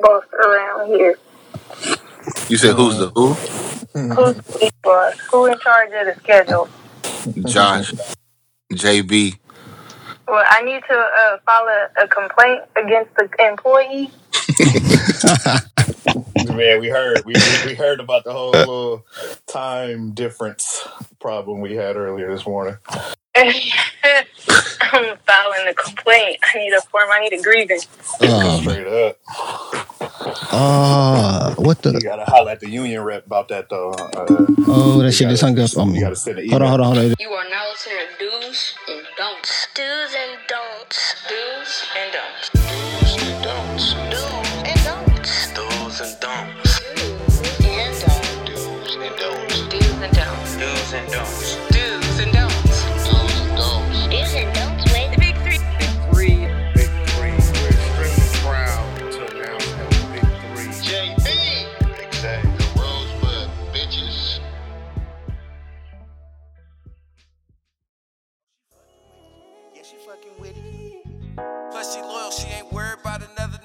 boss around here. You said who's the who? Who's the big boss? Who in charge of the schedule? Josh. JB. Well, I need to uh, file a, a complaint against the employee. Man, we heard we we heard about the whole little time difference problem we had earlier this morning. I'm filing a complaint. I need a form. I need a grievance. Um, Straight up, uh, what the? you gotta holler at the union rep about that though. Uh, Oh, that you shit just gotta hung up on you me. gotta send an Hold on, hold on, hold on. You are now listening to do's and don'ts. Do's and don'ts. Do's and don'ts.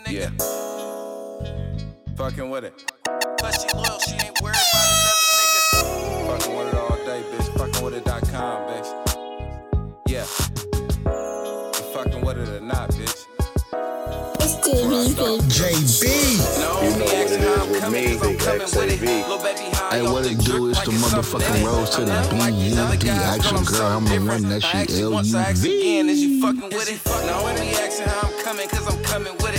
nigga. Yeah. Fucking with it. But she loyal, she ain't worried about another nigga. Fucking with it all day, bitch. Fucking with it.com, bitch. Yeah. You fucking with it or not, bitch. JB. You know what it is with me, big XAV. Hey, what it do is the motherfucking rose to the B-U-D action, girl. I'm the one that she L-U-V. Is you fucking with it? Now, only asking how I'm coming, cause I'm coming with it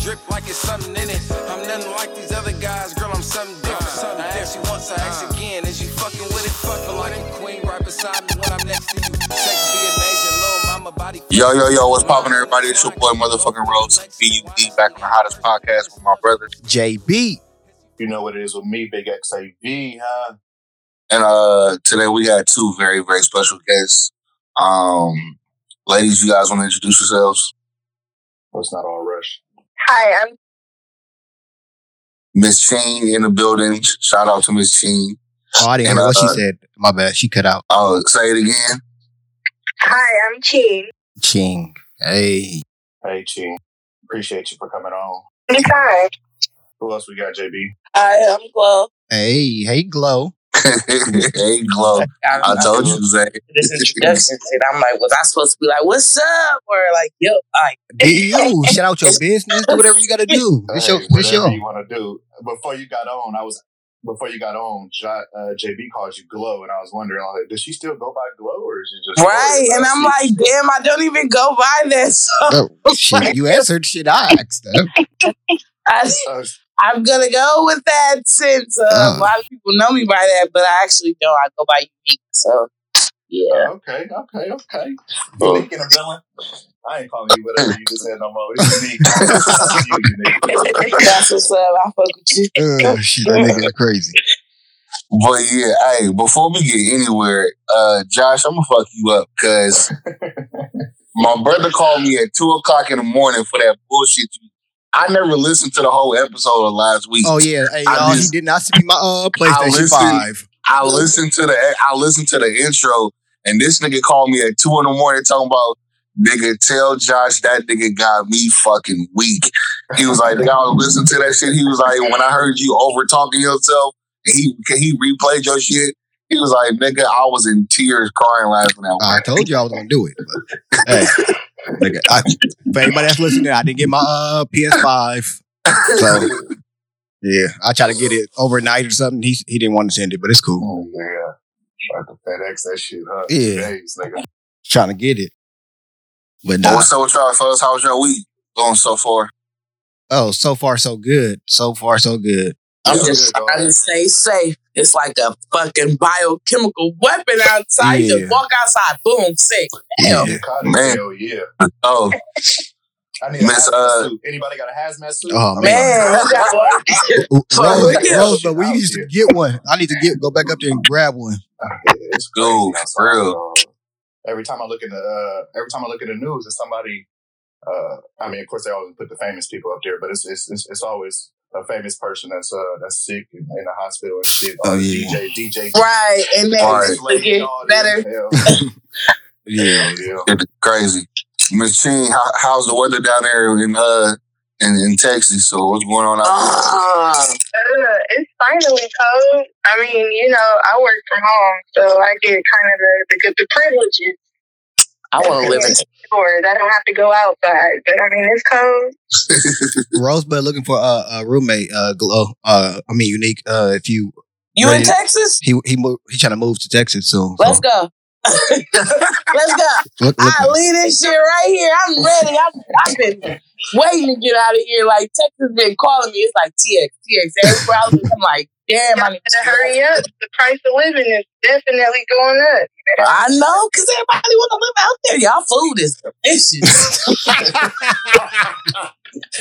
drip like it's something in it. I'm nothing like these other guys, girl, I'm something different. I asked you once, I asked again, is you fucking with it? Fucking like a queen right beside me when I'm next to you. Sex be amazing, little mama body. Yo, yo, yo, what's poppin', everybody? It's your boy, motherfucking Rose, BUD, back on the hottest podcast with my brother. JB. You know what it is with me, Big XAV, huh? And uh today we got two very, very special guests. Um, ladies, you guys want to introduce yourselves? Let's not all rush. Hi, I'm Miss Sheen in the building. Shout out to Miss Sheen. Oh, I didn't And hear what she uh, said. My bad. She cut out. oh, say it again. Hi, I'm Cheen. Ching. Hey. Hey, Chi. Appreciate you for coming on. Anytime. Who else we got, JB? Hi, I'm Glow. Hey. Hey, Glow. Hey, Glow. I'm, told you, Zay. this introduction shit. I'm like, was I supposed to be like, "What's up?" or like, "Yo," like, Do you shout out your business? Do whatever you got to do. This Hey, your, this whatever your. you want to do. Before you got on, I was before you got on. J- uh, JB calls you Glow, and I was wondering, like, does she still go by Glow, or is it just right? And I'm like, "Damn, I don't even go by that." So Oh, shit, you answered shit I asked. Them. I, Uh, I'm gonna go with that since uh, Oh. a lot of people know me by that, but I actually don't. I go by unique. So yeah. okay, okay, okay. Unique and a villain. I ain't calling you whatever you just said no more. It's unique. you unique. That's what's up. I fuck with you. Oh, shit, that nigga crazy. But yeah, hey, before we get anywhere, uh, Josh, I'm gonna fuck you up because my brother called me at two o'clock in the morning for that bullshit. You, I never listened to the whole episode of last week. Oh, yeah. Hey, I just- did not see my uh, PlayStation listened- 5. I listened to the I listened to the intro, and this nigga called me at two in the morning talking about nigga tell Josh that nigga got me fucking weak. He was like, nigga, I was listening to that shit. He was like, when I heard you over talking yourself, and he he replayed your shit. He was like, nigga, I was in tears crying laughing at I told you I was gonna do it. But, hey, nigga, I, for anybody that's listening, I didn't get my uh, PS5, so yeah, I tried to get it overnight or something. He he didn't want to send it, but it's cool. Oh, yeah. Tried to FedEx that shit, huh? Yeah. Days, nigga. Trying to get it, but But nah. what's up with y'all fellas? How was your week going so far? Oh, so far so good. So far so good. I'm Yeah, just good, trying to stay safe. It's like a fucking biochemical weapon outside. You Yeah. just walk outside, boom, sick. Damn. Yeah. You caught it. Man. Hell yeah. Oh, I need a hazmat uh, suit. Anybody got a hazmat suit? Oh man, Man, you got one. For Rose. Rose, but we used to get one. I need to get go back up there and grab one. It's crazy Dude, for real. dog. Every time I look in the uh, every time I look at the news, it's somebody. Uh, I mean, of course, they always put the famous people up there, but it's it's it's, it's always a famous person that's uh that's sick in, in the hospital and shit. Oh, Or yeah. DJ DJ Right, and then Right. it get all better. Yeah. yeah. it's crazy. Machine, how, how's the weather down there in uh in, in Texas. So what's going on out Ah, Uh, it's finally cold. I mean, you know, I work from home, so I get kind of the the, good- the privileges. I want to live in. Or I don't have to go outside. But I mean, it's cold. Rosebud looking for uh, a roommate. Uh, glow. Uh, I mean, unique. Uh, if you You in Texas? he he mo- he trying to move to Texas soon. so Let's go. Let's go. Look, look, I leave this shit right here. I'm ready. I'm, I've been waiting to get out of here. Like Texas been calling me. It's like TX, TX. Everywhere I look, I'm like, damn, I need to hurry up. The price of living is definitely going up. I know, cause everybody want to live out there. Y'all food is delicious.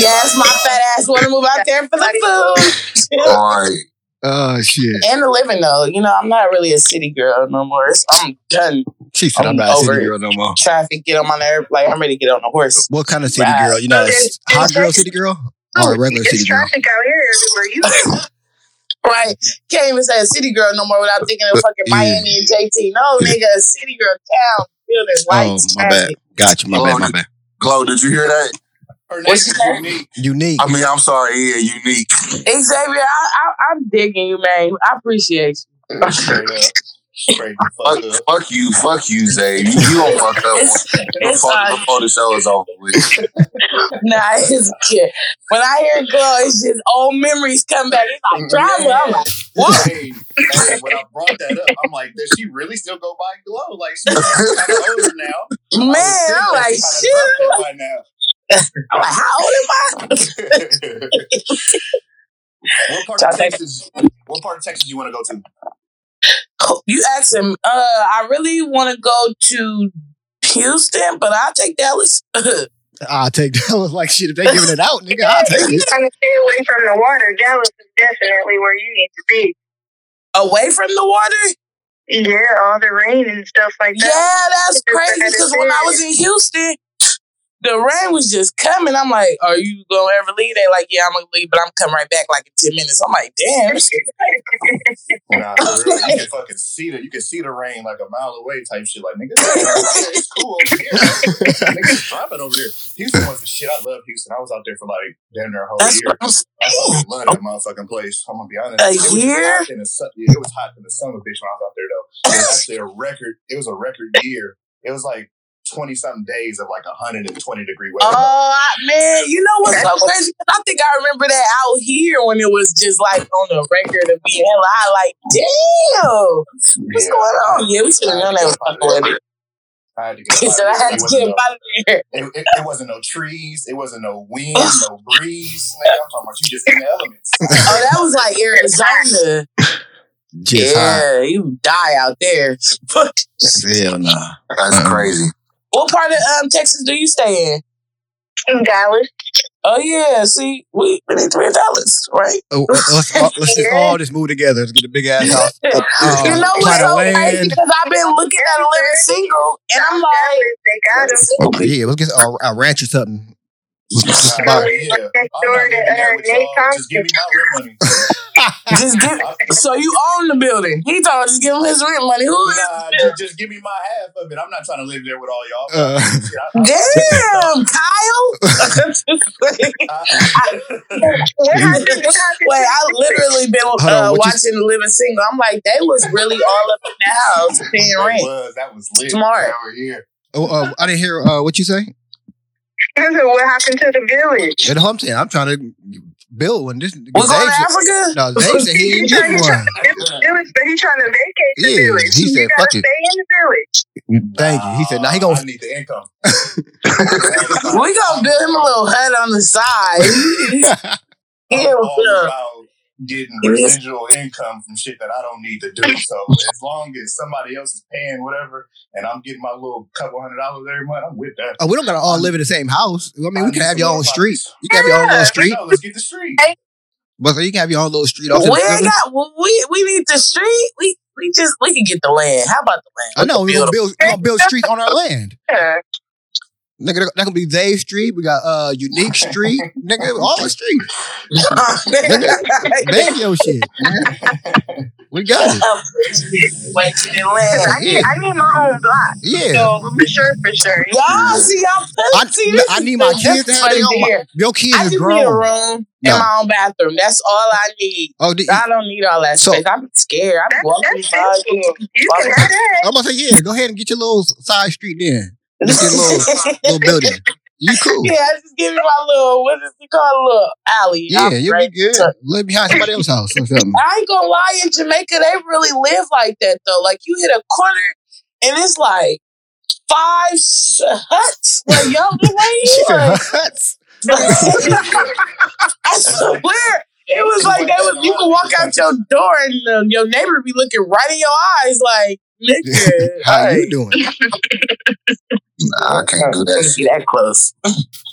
yes, my fat ass want to move out there for the food All right. Oh shit. and the living. Though, you know, I'm not really a city girl no more. It's, I'm done. She said I'm, I'm not a city girl no more. Traffic get on my nerve. Like I'm ready to get on the horse. What kind of city Right. girl? You know, hot girl city girl or a regular It's city girl? traffic out here everywhere you go. Right. Can't even say a city girl no more without thinking of fucking Yeah. Miami and JT. No, nigga, a city girl town, building Oh, lights, my bad. traffic. Got you. My bad. My bad. Glow, did you hear that? Her What's name is your name? unique. Unique. I mean, I'm sorry, yeah, unique. Xavier, I, I, I'm digging you, man. I appreciate you. Straight up. Straight the Fuck, fuck up. fuck you, fuck you, Zay. You, you don't fuck up It's, it's before, uh, before the show is over with. nah, it's good. When I hear glow, it's just old memories come back. It's like drama. I'm like, what? Hey, hey, when I brought that up, I'm like, does she really still go by Glow? Like, she's older now. Man, I'm like, shit. shit. By now. I'm like, how old am I? what part Y'all of Texas? What part of Texas you want to go to? You asked him, uh, I really want to go to Houston, but I'll take Dallas. I'll take Dallas like shit. If they giving it out, nigga, I'll take You it. trying to stay away from the water. Dallas is definitely where you need to be. Away from the water? Yeah, all the rain and stuff like that. Yeah, that's crazy. Because when I was in Houston, the rain was just coming. I'm like, "Are you gonna ever leave?" They like, "Yeah, I'm gonna leave, but I'm coming right back like in ten minutes." I'm like, "Damn." Nah, for real, you can fucking see the you can see the rain like a mile away type shit. Like nigga, it's cool over here. nigga, it's dropping over there. Houston was the shit. I love Houston. I was out there for like damn near a whole That's year. what I'm I saying. fucking love that motherfucking place. I'm gonna be honest. A It was year? hot in the sun- yeah, it was hot in the summer, bitch. When I was out there though, it was actually a record. It was a record year. It was like twenty something days of like hundred and twenty degree weather. Oh man, you know what's so crazy? 'Cause I think I remember that out here when it was just like on the record of being hella high. Like, damn, what's Yeah. going on? Yeah, we should have known that was fucking with it. I had to get He up said out I had there. to It get wasn't out of there. no- It, it, it wasn't no trees. It wasn't no wind, no breeze. Man, I'm talking about you just in the elements. Oh, that was like Arizona. Just hot. yeah, you die out there. Hell nah. That's Uh-uh. crazy. What part of um, Texas do you stay in? In Dallas. Oh yeah, see, we, we need three be in Dallas, right? Oh, let's, all, let's just all just move together. Let's get a big ass house. Uh, you know what's plot so crazy? Because I've been looking at a living single, and I'm like, They got him. single Oh, yeah, let's get a, a ranch or something. Let's just Nah, yeah, door to, uh, with Nate y'all. Just give me my rent money. just give. So you own the building? He told us to give him his rent money. Who is Nah, just, just give me my half of it. I'm not trying to live there with all y'all. Uh, Shit, I- I- Damn, Kyle. What happened? What happened? Wait, I literally been uh, what you- watching The Living Single. I'm like, they was really all up in the house paying that rent. was that was lit. Smart. Over here. oh, uh, I didn't hear uh, what you say. I what happened to the village? And I'm saying I'm trying to build one. This We going to Zay said- Africa? No, Zay said he ain't trying, getting he trying one. to build village, but he's trying to vacate the Yeah, village. he you said, fuck it. stay in the village. Thank you. He said, "Now he gonna I need the income. We gonna build him a little hut on the side. yeah, I'm all well, about getting residual income from shit that I don't need to do. So as long as somebody else is paying whatever, and I'm getting my little couple hundred dollars every month, I'm with that. Oh, we don't gotta all live in the same house. I mean, we can have your own street. properties. You can have your own little street, No, let's get the street. but so you can have your own little street. off to we ain't river. got. We we need the street. We we just we can get the land. How about the land? I know we can gonna build build, we gonna build streets on our land. Yeah. Nigga, that could be Dave Street. We got uh Unique Street. nigga, all the streets. Bang your shit. We got it. Wait till it 'Cause land. I need, I need my own block. Yeah. So for sure, for sure. Y'all see y'all I, see this I is need my kids to that's have their own. to. Your kids I is just need a grown. room No. and my own bathroom. That's all I need. Oh, the, I don't need all that So- space. I'm scared. I'm That's, walking that's by. You can have that. I'm gonna say, yeah, go ahead and get your little side street then. Just get a little, little building. You cool. Yeah, I just give me my little what is it called? A little alley. Yeah, I'm you'll be good. to- Live behind somebody else's house or something. I ain't gonna lie, in Jamaica, they really live like that though. Like you hit a corner and it's like five huts. Like yo, the way you said like, huts. I swear. It was like they was you could walk out your door and uh, your neighbor be looking right in your eyes like nigga. How like, you doing? Nah, I can't do that Can't shit. be that close.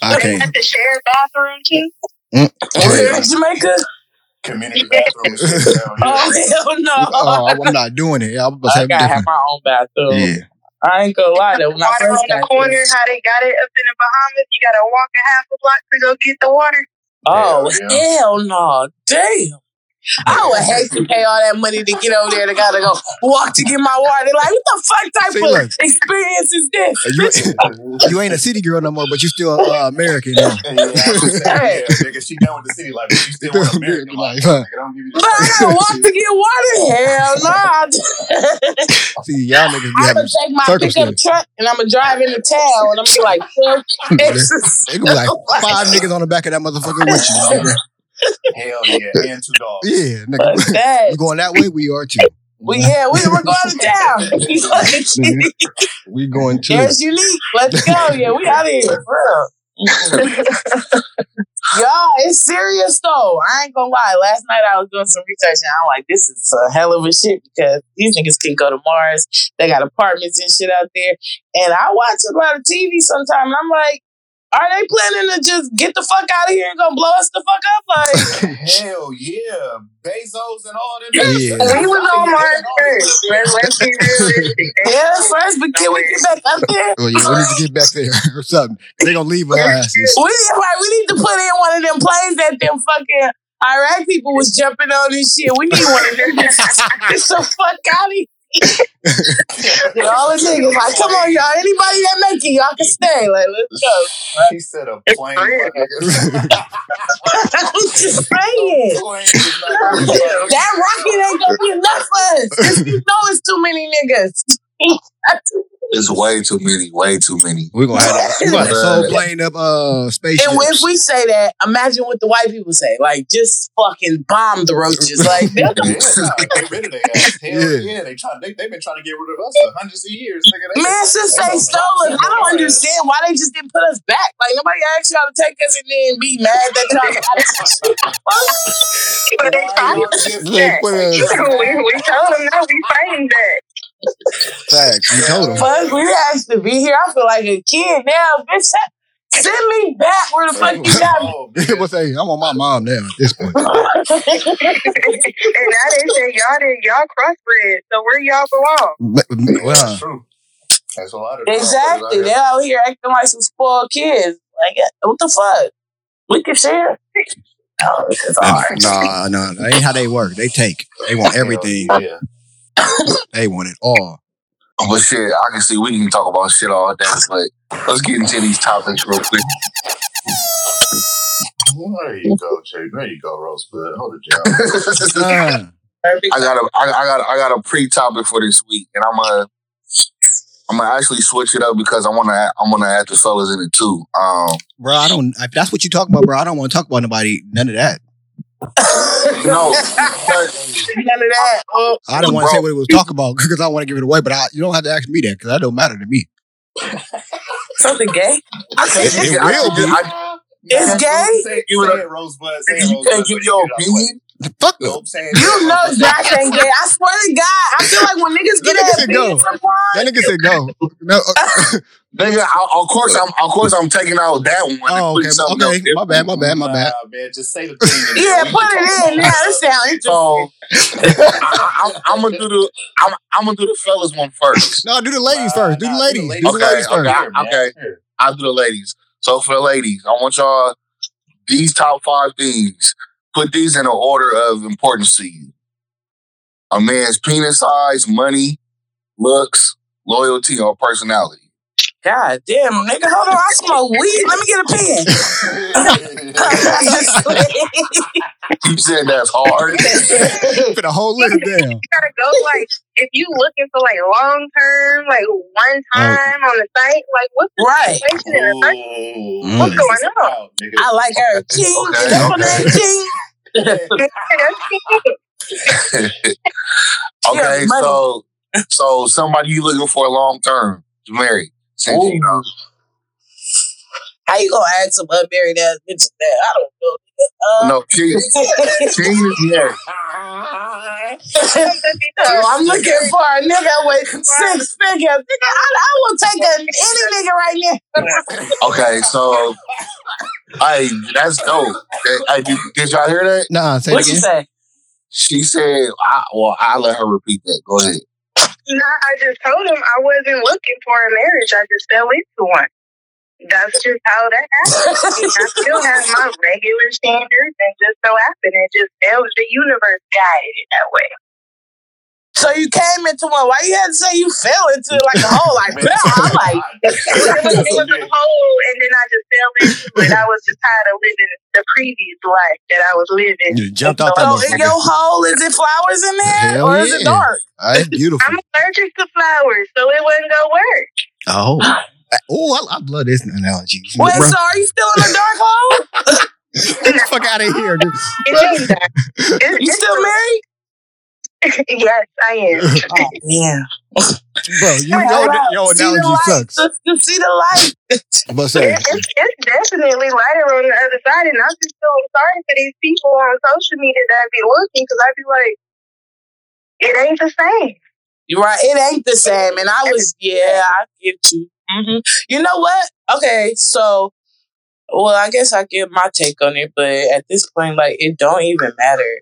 I can't. have to share a bathroom too. Mm. In Jamaica? Community bathroom and shit. Hell yeah. Oh hell no. Oh, I'm not doing it. I'm about to I say gotta have my own bathroom. Yeah. I ain't gonna lie though. When I Water first on the got corner, there- how they got it up in the Bahamas. You gotta walk a half a block to go get the water. Oh Hell yeah. hell no! Damn. I would hate to pay all that money to get over there to gotta go walk to get my water. Like, what the fuck type See, of look. experience is this? You, you ain't a city girl no more, but you still uh, American. Now. Yeah, I was yeah, nigga, she done with the city life, but she still want American life. Huh. Nigga, don't give me But I gotta walk to get water? Hell no! See, y'all niggas be I'm gonna take my pickup truck and I'm gonna drive into town and I'm gonna be like, "Well, Texas." It could be like five niggas on the back of that motherfucker with you. Nigga. Hell yeah, and two dogs. Yeah, Fuck nigga. that. We going that way, we are too. Well, yeah, we, we're going to town. You fucking kidding? We going too. There's unique. Let's go. Yeah, we out of here. For real. Y'all, it's serious though. I ain't gonna lie. Last night I was doing some research and I'm like, this is a hell of a shit because these niggas can go to Mars. They got apartments and shit out there. And I watch a lot of TV sometimes and I'm like, are they planning to just get the fuck out of here and go blow us the fuck up? Like, Hell yeah, Bezos and all them. Yeah. We was on Mars first. Let's, let's be realistic. yeah, first, but can we get back up there? Oh yeah, we need to get back there or something. They gonna leave our asses. We need, right, we need to put in one of them planes that them fucking Iraq people was jumping on and shit. We need one of them. Get the fuck out of here. Get all the niggas like, come on, y'all. Anybody that make it, y'all can stay. Like, let's go. He said a It's plane. real. my. I'm just saying. Plane is not gonna be like- That rocket ain't gonna be enough for us. 'Cause You know it's too many niggas. It's way too many, way too many. We're gonna have that. We gonna have a soul plane up uh spaceship. And if we say that, imagine what the white people say. Like, just fucking bomb the roaches. Like, they'll Yeah, nah, get rid of their ass. Hell Yeah. yeah, they try. They they've been trying to get rid of us for hundreds of years. Nigga, Man, since they they stole us, I don't understand why they just didn't put us back. Like nobody asked y'all to take us and then be mad that y'all got us. But they Why fighting y'all just- They put us- we, we told them no, we fighting back. Facts. You told them. Fuck, we asked to be here. I feel like a kid now, bitch. Send me back where the fuck you got me. Man. What's say? I'm on my mom now at this point. and now they say y'all did y'all crossbred, so where y'all belong? But- That's Well, true. That's a lot of exactly. They're out here acting like some spoiled kids. Like, uh, what the fuck? We can share. Oh, this is hard. nah, no, that ain't how they work. They take. They want everything. Yeah. They want it all. But shit, I can see we can talk about shit all day, but let's get into these topics real quick. There you go, Jay. There you go, Rosebud. Hold it down. Uh, I got a, I, I got, a, I got a pre-topic for this week, and I'm gonna, I'm gonna actually switch it up because I want to, I want to add the fellas in it too. Um, bro, I don't. If that's what you talk about, bro, I don't want to talk about nobody. None of that. No, None of that. Oh, I don't want to say what it was talking about because I don't want to give it away. But I, you don't have to ask me that because that don't matter to me. something gay? I can't, It I, will be. I, It's gay? Say, You say it, Rosebud. Say you Rosebud. can't give your opinion. Fuck You no. what I'm saying? You know Josh ain't gay. I swear to God. I feel like when niggas get That nigga that said go. That nigga said go. No, uh, Nigga, I, of course I'm, of course I'm taking out that one. oh, putting okay, okay. My bad, my bad, my bad. Nah, man, just say the thing. yeah, put it in. about Now it sounds interesting. So I, am gonna do the, I'm, I'm gonna do the fellas one first. No, do the ladies Nah, first. Do the ladies. Do the Okay, ladies okay. first. Here, okay. Here. I'll do the ladies. So for the ladies, I want y'all these top five things. Put these in an order of importance to you. A man's penis size, money, looks, loyalty, or personality. God damn, nigga, hold on. I smoke weed. Let me get a pen. You said that's hard. for the whole list down. You gotta go like if you looking for like long term, like one time on the site, like what's the right. situation in the first Mm. What's going on? I like her. Ching. Okay, Is that okay. name? Ching. okay, so so somebody you looking for long term to marry. Since you know. How you gonna ask some unmarried ass bitches that? I don't know. Uh, No, King, King is married. so I'm looking for a nigga with six figures. Nigga, I, I will take a, any nigga right now. Okay, so hey, that's dope. Hey, did, did y'all hear that? Nah, say What it you say? She said, I, "Well, I let her repeat that." Go ahead. I just told him I wasn't looking for a marriage. I just fell into one. That's just how that happened. I, still have my regular standards, and just so happened it just fell. The universe guided it that way. So you came into one. Why you had to say you fell into it like a hole? Like, Man, bam. I'm like, It was, it was a hole, and then I just fell into it. I was just tired of living the previous life that I was living. You jumped out that so in your hole, is it flowers in there, Hell or is it yeah. dark? All right, beautiful. I'm allergic to flowers, so it wouldn't gonna work. Oh, oh, I, I love this analogy. Wait, Bro, so are you still in the dark hole? get the fuck out of here, dude. It ain't. It- You still married? yes, I am. Oh, yeah. Bro, you know that your analogy sucks. Just to see the light. But say, It- it's, it's definitely lighter on the other side, and I'm just feeling sorry for these people on social media that be looking because I'd be like, it ain't the same. You're right. It ain't the same. And I was, yeah, I get you. hmm You know what? Okay, so, well, I guess I give my take on it, but at this point, like, it don't even matter.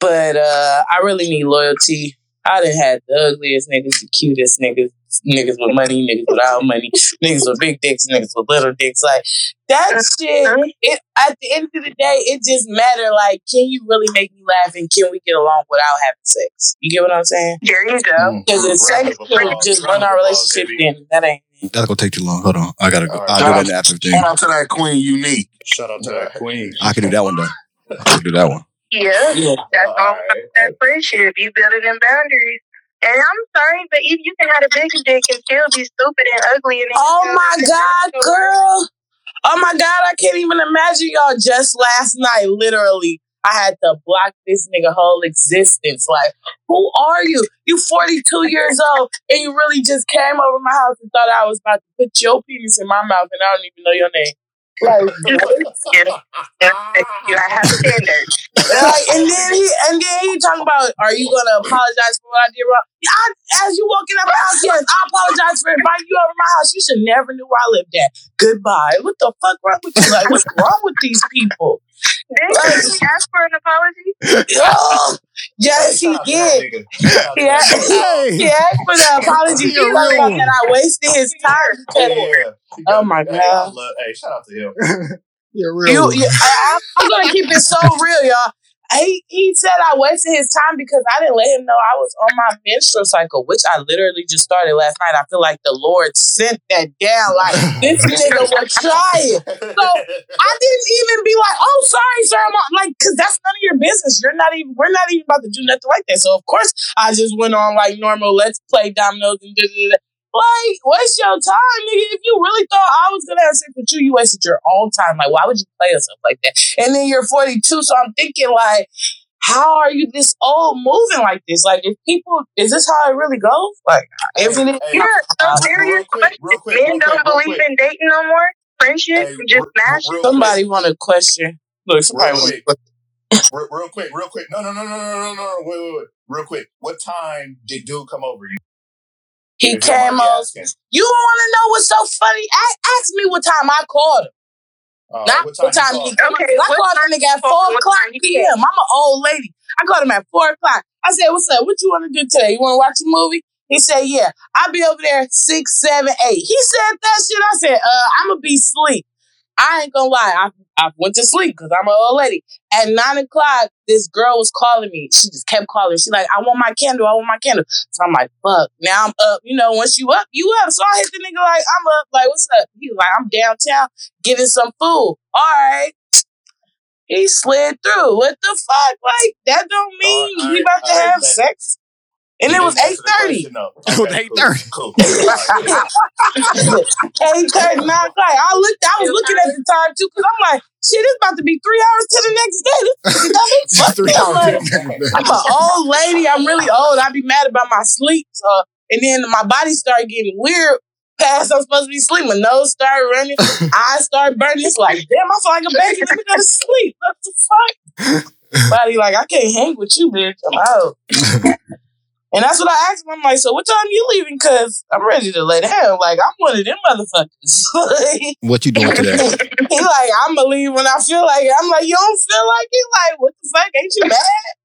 But uh I really need loyalty. I done had the ugliest niggas, the cutest niggas, niggas with money, niggas without money, niggas with big dicks, niggas with little dicks. Like that shit. It at the end of the day, it just matter. Like, can you really make me laugh, and can we get along without having sex? You get what I'm saying? There you go. Because if sex could just run our relationship, then that ain't. that's gonna take too long. Hold on, I gotta go. All right. I'll do that in the after thing. Shout out to that queen, unique. Shout out to that queen. I can do that one though. I can do that one. Yeah, Yeah. that's all Alright. that friendship. You building them boundaries. And I'm sorry, but if you can have a big dick and still be stupid and ugly and Oh my God, girl. Oh my God, I can't even imagine y'all just last night, literally. I had to block this nigga whole existence. Like, who are you? You 42 years old and you really just came over my house and thought I was about to put your penis in my mouth and I don't even know your name. Like, You I have standards. like, and then he and then he talking about, are you gonna apologize for what I did wrong? Yeah, I, as you walk in the house, yes, I apologize for inviting you over my house. You should never knew where I lived at. Goodbye. What the fuck wrong with you? Like, what's wrong with these people? Did he ask for an apology? Yes, he did. He asked, he asked for the apology. He You're told real. I wasted his time. because- Oh my Hey, God. love, hey, shout out to him. You're real. You, you, I, I'm gonna keep it so real, y'all. He, he said I wasted his time because I didn't let him know I was on my menstrual cycle, which I literally just started last night. I feel like the Lord sent that down. Like this nigga was trying. So I didn't even be like, "Oh, sorry, sir." I'm on, like, cause that's none of your business. You're not even. We're not even about to do nothing like that. So of course, I just went on like normal. Let's play dominoes and da da da. Like, waste your time, nigga. If you really thought I was gonna have sex with you, you wasted your own time. Like, why would you play yourself like that? And then you're 42, so I'm thinking like, how are you this old moving like this? Like, if people, is this how it really goes? Like, if it is, Hey, Yeah, Uh, so serious quick, question. quick, Men don't quick, believe in dating no more. Friendship, Hey, just real- smash quick. somebody want to question. Look, somebody Real want quick. real, real quick, real quick. No, no, no, no, no, no, no, no. Wait, wait, wait. Real quick. What time did dude come over? You? He If you don't came mind me over. asking. You want to know what's so funny? A- ask me what time I called him. Uh, Not what time, you he called? came. Okay, I called him nigga at 4 o'clock p.m. I'm an old lady. I called him at 4 o'clock. I said, What's up? What you want to do today? You want to watch a movie? He said, yeah, I'll be over there six, seven, eight. He said that shit. I said, uh, I'm gonna be sleep. I ain't gonna lie. I, I went to sleep because I'm an old lady. At nine o'clock, this girl was calling me. She just kept calling. She like, I want my candle. I want my candle. So I'm like, fuck. Now I'm up. You know, once you up, you up. So I hit the nigga like, I'm up. Like, what's up? He was like, I'm downtown getting some food. All right. He slid through. What the fuck? Like, that don't mean right, we about to right, have sex. And it was didn't eight answer the thirty. question, though. It was Okay, cool, 8:30. Cool. cool. All right, yeah. Eight thirty, nine o'clock. I looked. I was looking at the time too, because I'm like, shit, it's about to be three hours to the next day. This nigga got me fucked Three hours. Like, I'm an old lady. I'm really old. I'd be mad about my sleep. So, uh, and then my body started getting weird. Past I'm supposed to be sleeping. My nose started running. eyes started burning. It's like, damn, I feel like a baby. Let me go to sleep. What the fuck? Body like, I can't hang with you, bitch. I'm out. and that's what I asked him. I'm like, so what time you leaving? Cause I'm ready to lay down. Like, I'm one of them motherfuckers. What you doing today? he like, I'm gonna leave when I feel like it. I'm like, you don't feel like it? Like, what the fuck? Ain't you mad?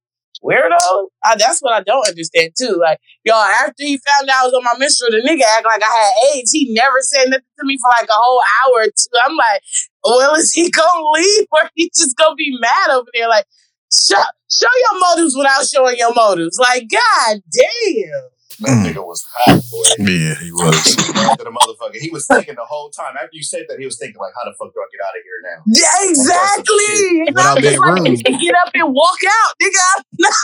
Weirdo. I, that's what I don't understand too. Like, y'all, after he found out I was on my menstrual, the nigga act like I had AIDS. He never said nothing to me for like a whole hour or two. I'm like, well, is he gonna leave or he just gonna be mad over there? Like, show, show your motives without showing your motives. Like, god damn. That mm. nigga was hot, boy. Yeah, he was. Mad the motherfucker. He was thinking the whole time. After you said that, he was thinking like, "How the fuck do I get out of here now?" Yeah, exactly. And Without I'm just like, get up and walk out, nigga. I'm not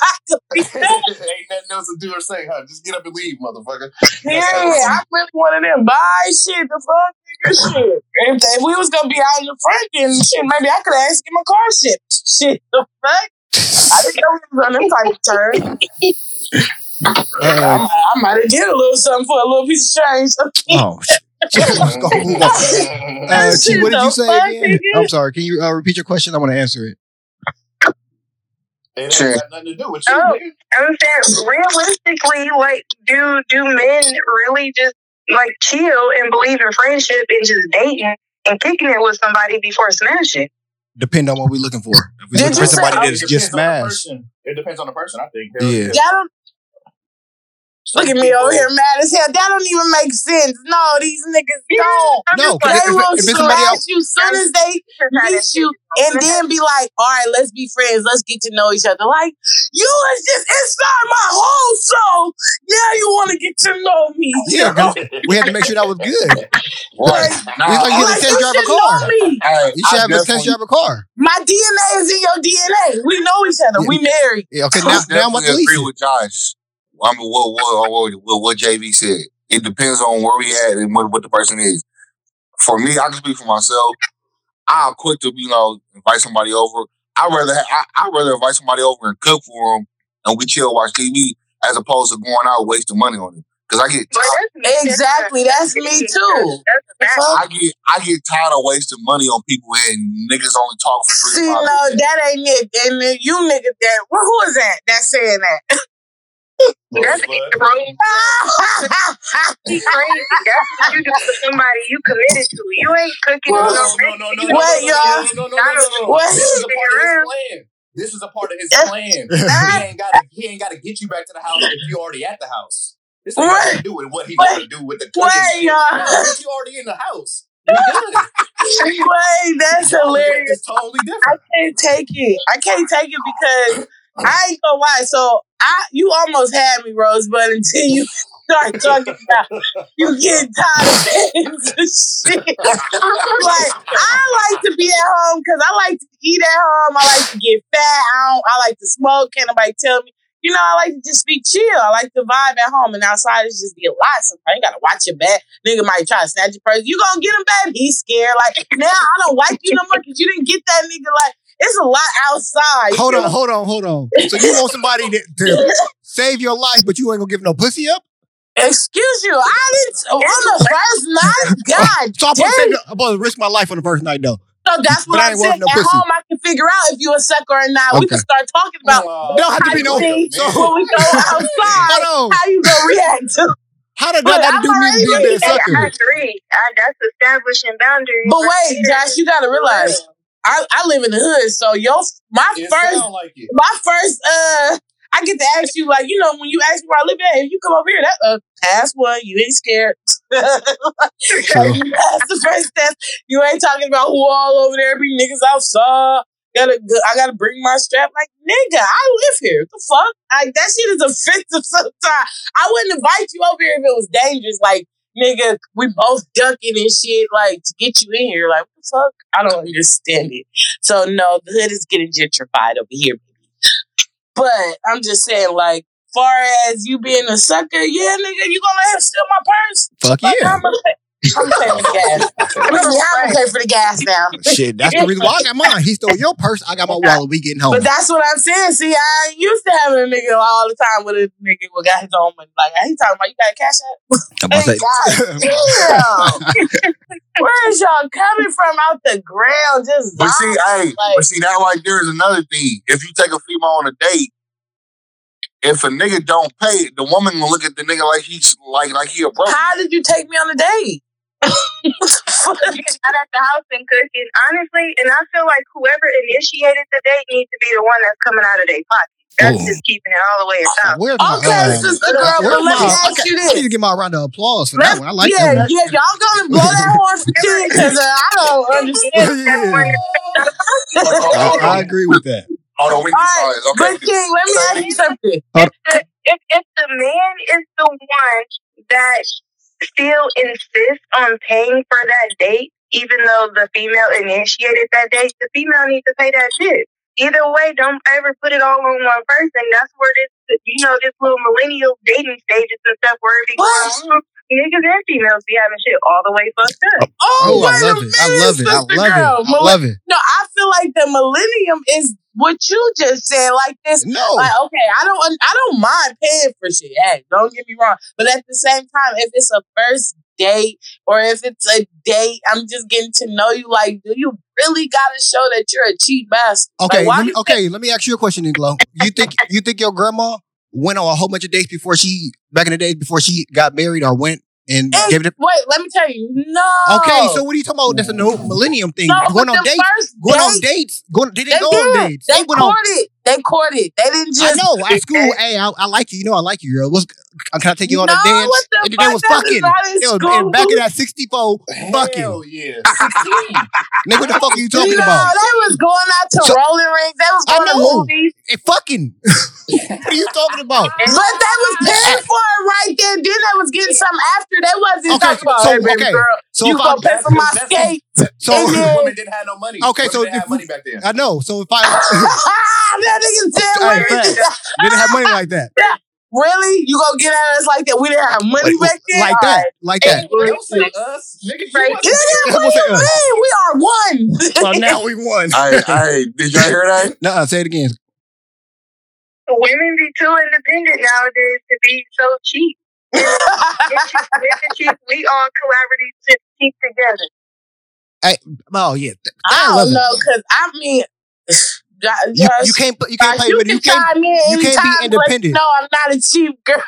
Ain't nothing else to do or say, huh? Just get up and leave, motherfucker. Yeah, I'm really one of them. Bye, shit, the fuck, nigga, shit. If, if we was gonna be out in the front, then shit, maybe I could ask him a car shipped. Shit, the fuck. I didn't know we was on them type of turn. I, Uh, might- I might have did a little something for a little piece of change. oh, shit. Let's go move on. Uh, T, what did you say again? I'm sorry. Can you uh, repeat your question? I want to answer it. It Sure. ain't got nothing to do with you, Oh. nigga. I'm saying realistically, like, do do men really just like chill and believe in friendship and just dating and kicking it with somebody before smashing? Depend on what we're looking for. If we're Did you say- somebody that's it just depends on the person. It depends on the person, I think. Hell Yeah. That don't, Some look at me over here mad as hell. That don't even make sense. No, these niggas don't. No, just but like, They if- will if it's somebody slash else- you soon as they meet you and then be like, all right, let's be friends. Let's get to know each other. Like, you was just inside my whole soul. Now you want to get to know me. Yeah, we had to make sure that was good. Right. It's like Nah, you Like, test you drive a should car. know You should I have a test drive a car. My DNA is in your DNA. We know each other. We married. Yeah, okay, now, now I'm definitely about to lease agree with Josh. I mean, what, what, what, what, what JB said. It depends on where we at and what, what the person is. For me, I can speak for myself. I'm quick to, you know, invite somebody over. I'd rather, ha- I, I'd rather invite somebody over and cook for them and we chill, watch TV, as opposed to going out wasting money on them. Because I get, But. Exactly. That's me too. That's a fact. I get, I get tired of wasting money on people and niggas only talk for three See, no, that ain't it. And then you nigga that, well, who is that that's saying that? That's Rosebud. crazy. crazy. That's what you do for somebody you committed to. You ain't cooking No, no, y'all. no, no, no, no, no, no. This is a part of his plan. This is a part of his plan. He ain't got to. He ain't got to get you back to the house if you already at the house. This ain't got to do with what he's Wait. going to do with the cooking. Wait, y'all. No, bitch, you already in the house. Wait, that's hilarious. It's totally different. I can't take it. I can't take it because I ain't gonna lie. So I, you almost had me, Rosebud, until you start talking about you getting tired of paying for shit. like I like to be at home because I like to eat at home. I like to get fat. I don't. I like to smoke. Can't nobody tell me. You know, I like to just be chill. I like to vibe at home, and outside it's just be a lot. Sometimes you gotta watch your back. Nigga might try to snatch your purse. You gonna get him back? He's scared. Like now, I don't like you no more because you didn't get that nigga. Like it's a lot outside. Hold on, know? hold on, hold on. So you want somebody to, to save your life, but you ain't gonna give no pussy up? Excuse you. I didn't on the first night. Oh, God So I'm supposed, to damn. take, I'm supposed to risk my life on the first night, though. So that's what But I I'm saying. no At pussy. home, I can figure out if you a sucker or not. We can start talking about Wow. Don't have to be no. How you So, when we go outside. hold on. How you gonna react to? How did Look, that got to do me already being looking that Hey, I sucker? agree. I, that's establishing boundaries. But wait. Josh, you gotta realize I, I live in the hood, so your my It first like my first uh I get to ask you, like, you know, when you ask me where I live at, if you come over here, that uh, pass one, you ain't scared. True. you pass the first test. You ain't talking about who all over there be niggas outside. Gotta, go- I gotta bring my strap. Like, nigga, I live here. What the fuck? Like, that shit is offensive sometimes. I wouldn't invite you over here if it was dangerous. Like, nigga, we both ducking and shit, like, to get you in here. Like, what the fuck? I don't understand it. So, no, the hood is getting gentrified over here, baby. But I'm just saying, like, far as you being a sucker, yeah, nigga, you gonna let him steal my purse? Fuck Like, yeah. I'm gonna I'm gonna for the gas. I'm gonna pay for the gas now. Shit, that's the reason why I got mine. He stole your purse. I got my wallet. We getting home. But that's what I'm saying. See, I used to having a nigga all the time with a nigga who got his own money. Like, he talking about, you got a cash app? I'm about to say, God damn. Where is y'all coming from out the ground? Just But see, hey, like, but see, that right there is another thing. If you take a female on a date, if a nigga don't pay, the woman gonna look at the nigga like he's like like he a broke. how did you take me on a date? Out at the house and cooking, honestly, and I feel like whoever initiated the date needs to be the one that's coming out of their pocket. That's Ooh. just keeping it all the way in top. Okay, uh, sister girl, but let me ask okay, you I need to get my round of applause for Let's- that one. I like yeah, that one. yeah, y'all gonna blow that horn for ten because uh, I don't understand. Yeah. I, I agree with that. Hold on, we All right, okay. but King, let me ask you something. if the, if, if the man is the one that still insist on paying for that date, even though the female initiated that date, the female needs to pay that shit. Either way, don't ever put it all on one person. That's where this, you know, this little millennial dating stages and stuff where it be going on. Niggas and females be having shit all the way fucked up. Oh, Oh, I wait love a it. I love it. I love it. I love it. No, I feel like the millennium is what you just said. Like this, No. like okay, I don't, I don't mind paying for shit. Hey, don't get me wrong, but at the same time, if it's a first date or if it's a date, I'm just getting to know you. Like, do you really got to show that you're a cheap bastard? Okay, Like, let me, okay. Let me ask you a question, Glow. You think you think your grandma went on a whole bunch of dates before she back in the days before she got married or went and And gave it? wait, let me tell you, no. Okay, so what are you talking about? That's a no millennium thing. no, going on dates. first Going on dates. Going. They They didn't go on dates. They went on. courted. They courted. They didn't just. I know. At school, hey, I, I like you. You know, I like you, girl. What's, can I take you on no, a dance? what the and fuck? they was That is fucking. not in They was school. in back of that 64 fucking. Hell yeah. Nigga, what the fuck are you talking no, about? they was going out to So- rolling rings. They was I going to movies. Hey, fucking. what are you talking about? But they was paying for it right there. Then they was getting something after. They wasn't Okay, talking about, so- hey, baby okay. girl, So you gonna I- pay for my That's- skate. So And then- women didn't have no money. Okay, Women so didn't if- have money back then. I know. So if I that nigga said, Hey, "Wait, facts. they didn't have money like that, really? You gonna get at us like that? We didn't have money like, back then? like All that, right. like that. Don't us. Nigga, you Right. wasn't- what do you mean? We are one. Well, now we won. Hey, hey, did y'all hear that? No, say it again. Women be too independent nowadays to be so cheap. It's cheap, it's cheap. We all collaborative to keep together. Oh yeah, Th- I love don't know, cause I mean, Jo- You, you can't you can't play you with can you can't in you can't be independent. No, I'm not a cheap girl.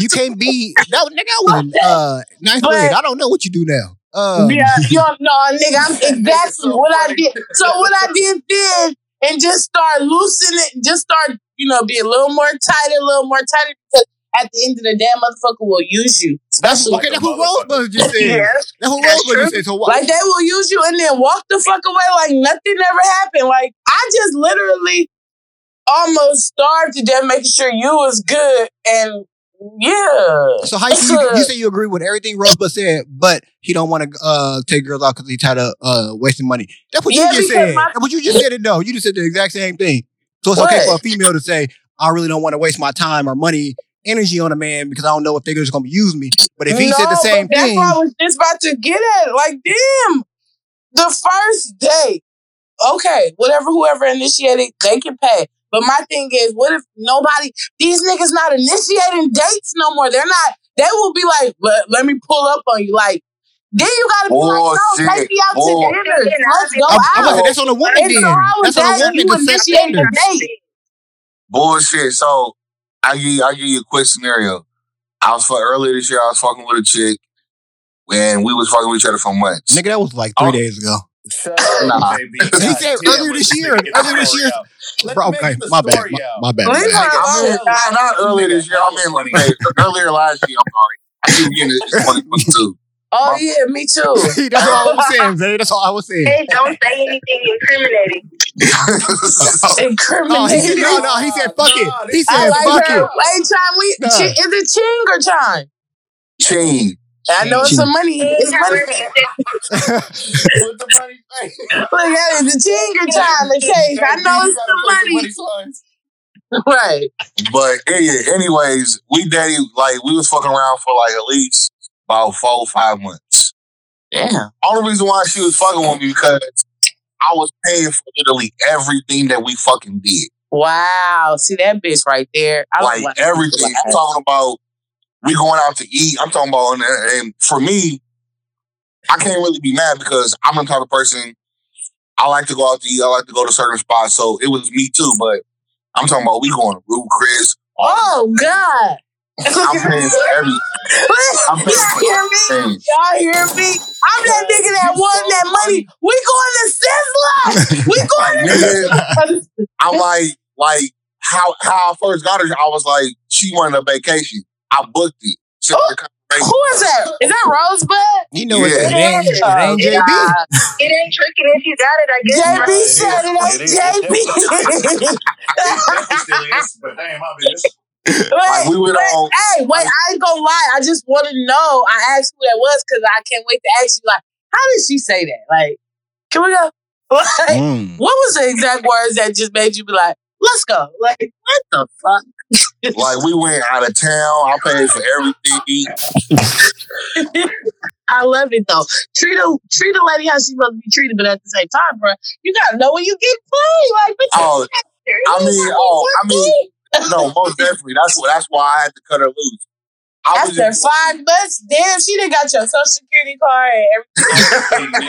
you can't be no nigga. I was in uh, ninth But- grade. I don't know what you do now. Um, yeah, you don't know, nigga. I'm exactly what I did. So what I did then, and just start loosening it, just start, you know, be a little more tighter, a little more tighter, because at the end of the day, motherfucker will use you. That's Especially okay. That's what Rosebud just said. Yeah. That's what Rosebud just true. said. So what? Like they will use you and then walk the fuck away like nothing ever happened. Like I just literally almost starved to death making sure you was good and yeah. So how you, you, you say you agree with everything Rosebud said, but he don't want to uh, take girls out because he tired of uh, wasting money. That's what Yeah, you just said. my- That's what you just said. It no, you just said the exact same thing. So it's okay for a female to say, "I really don't want to waste my time or money, energy on a man because I don't know if they're just gonna use me." But if he said the same but that's thing, what I was just about to get at. Like, damn, the first date. Okay, whatever, whoever initiated, they can pay. But my thing is, what if nobody, these niggas not initiating dates no more? They're not, they will be like, let, let me pull up on you. Like, then you gotta be like, no, Bullshit. take me out Bull- to dinner. Let's go I'm, I'm out. that's on the woman. Then that's on the that? woman You to set initiated the standards. date. Bullshit. So I give you, I give you a quick scenario. I was fuck earlier this year. I was fucking with a chick, and we was fucking with each other for months. Nigga, that was like three Oh. days ago. Shut Nah. baby. He said earlier damn, this year, earlier this year. Bro, okay, my bad, my, my bad. Leave I mean, not, not earlier this year. I mean, like, hey, earlier last year. I'm sorry. I keep getting it. It's 2022. Oh yeah, me too. That's all I was saying, Zay. That's all I was saying. Hey, don't say anything incriminating. Oh, he, Incriminating. no, no, he said fuck it. He said like fuck her. it. Hey, Chime, we Nah. Chi- is it Ching or Chime? Ching. I know it's some money. It's money. With the money face. Look at it, the Ching or Chime. The case. I know it's some money. Right. But yeah, anyways, we dated like we was fucking around for like at least about four five months. Yeah. Only reason why she was fucking with me because I was paying for literally everything that we fucking did. Wow. See that bitch right there. I don't Like everything. I'm talking about we going out to eat. I'm talking about and, and for me, I can't really be mad because I'm the type of person I like to go out to eat. I like to go to certain spots. So it was me too, but I'm talking about we going to Ruth's Chris. Oh God. I'm paying for everything. I'm paying Y'all hear me? everything. Y'all hear me? I'm that nigga that won that money. We going to Sizzler. We going to Nigga, I'm like, like how how I first got her, I was like, she wanted a vacation. I booked it. She had oh, to come Who straight. is that? Is that Rosebud? You know it, Yeah. it ain't, it ain't JB. God. It ain't tricking if you got it, I guess. JB said it is. ain't JB. It still is, but damn, my business. Like, we went wait, on- Hey, wait, I ain't gonna lie. I just want to know. I asked who that was because I can't wait to ask you. Like, how did she say that? Like, can we go? Like, Mm. what was the exact words that just made you be like, "Let's go"? Like, what the fuck? Like we went out of town. I paid for everything. I love it though. Treat a treat a lady how she's supposed to be treated, but at the same time, bro, you gotta know when you get played. Like, Oh, I mean, oh, I mean, no, most definitely. That's what. That's why I had to cut her loose. I was after just, five months, damn, she didn't got your social security card and everything.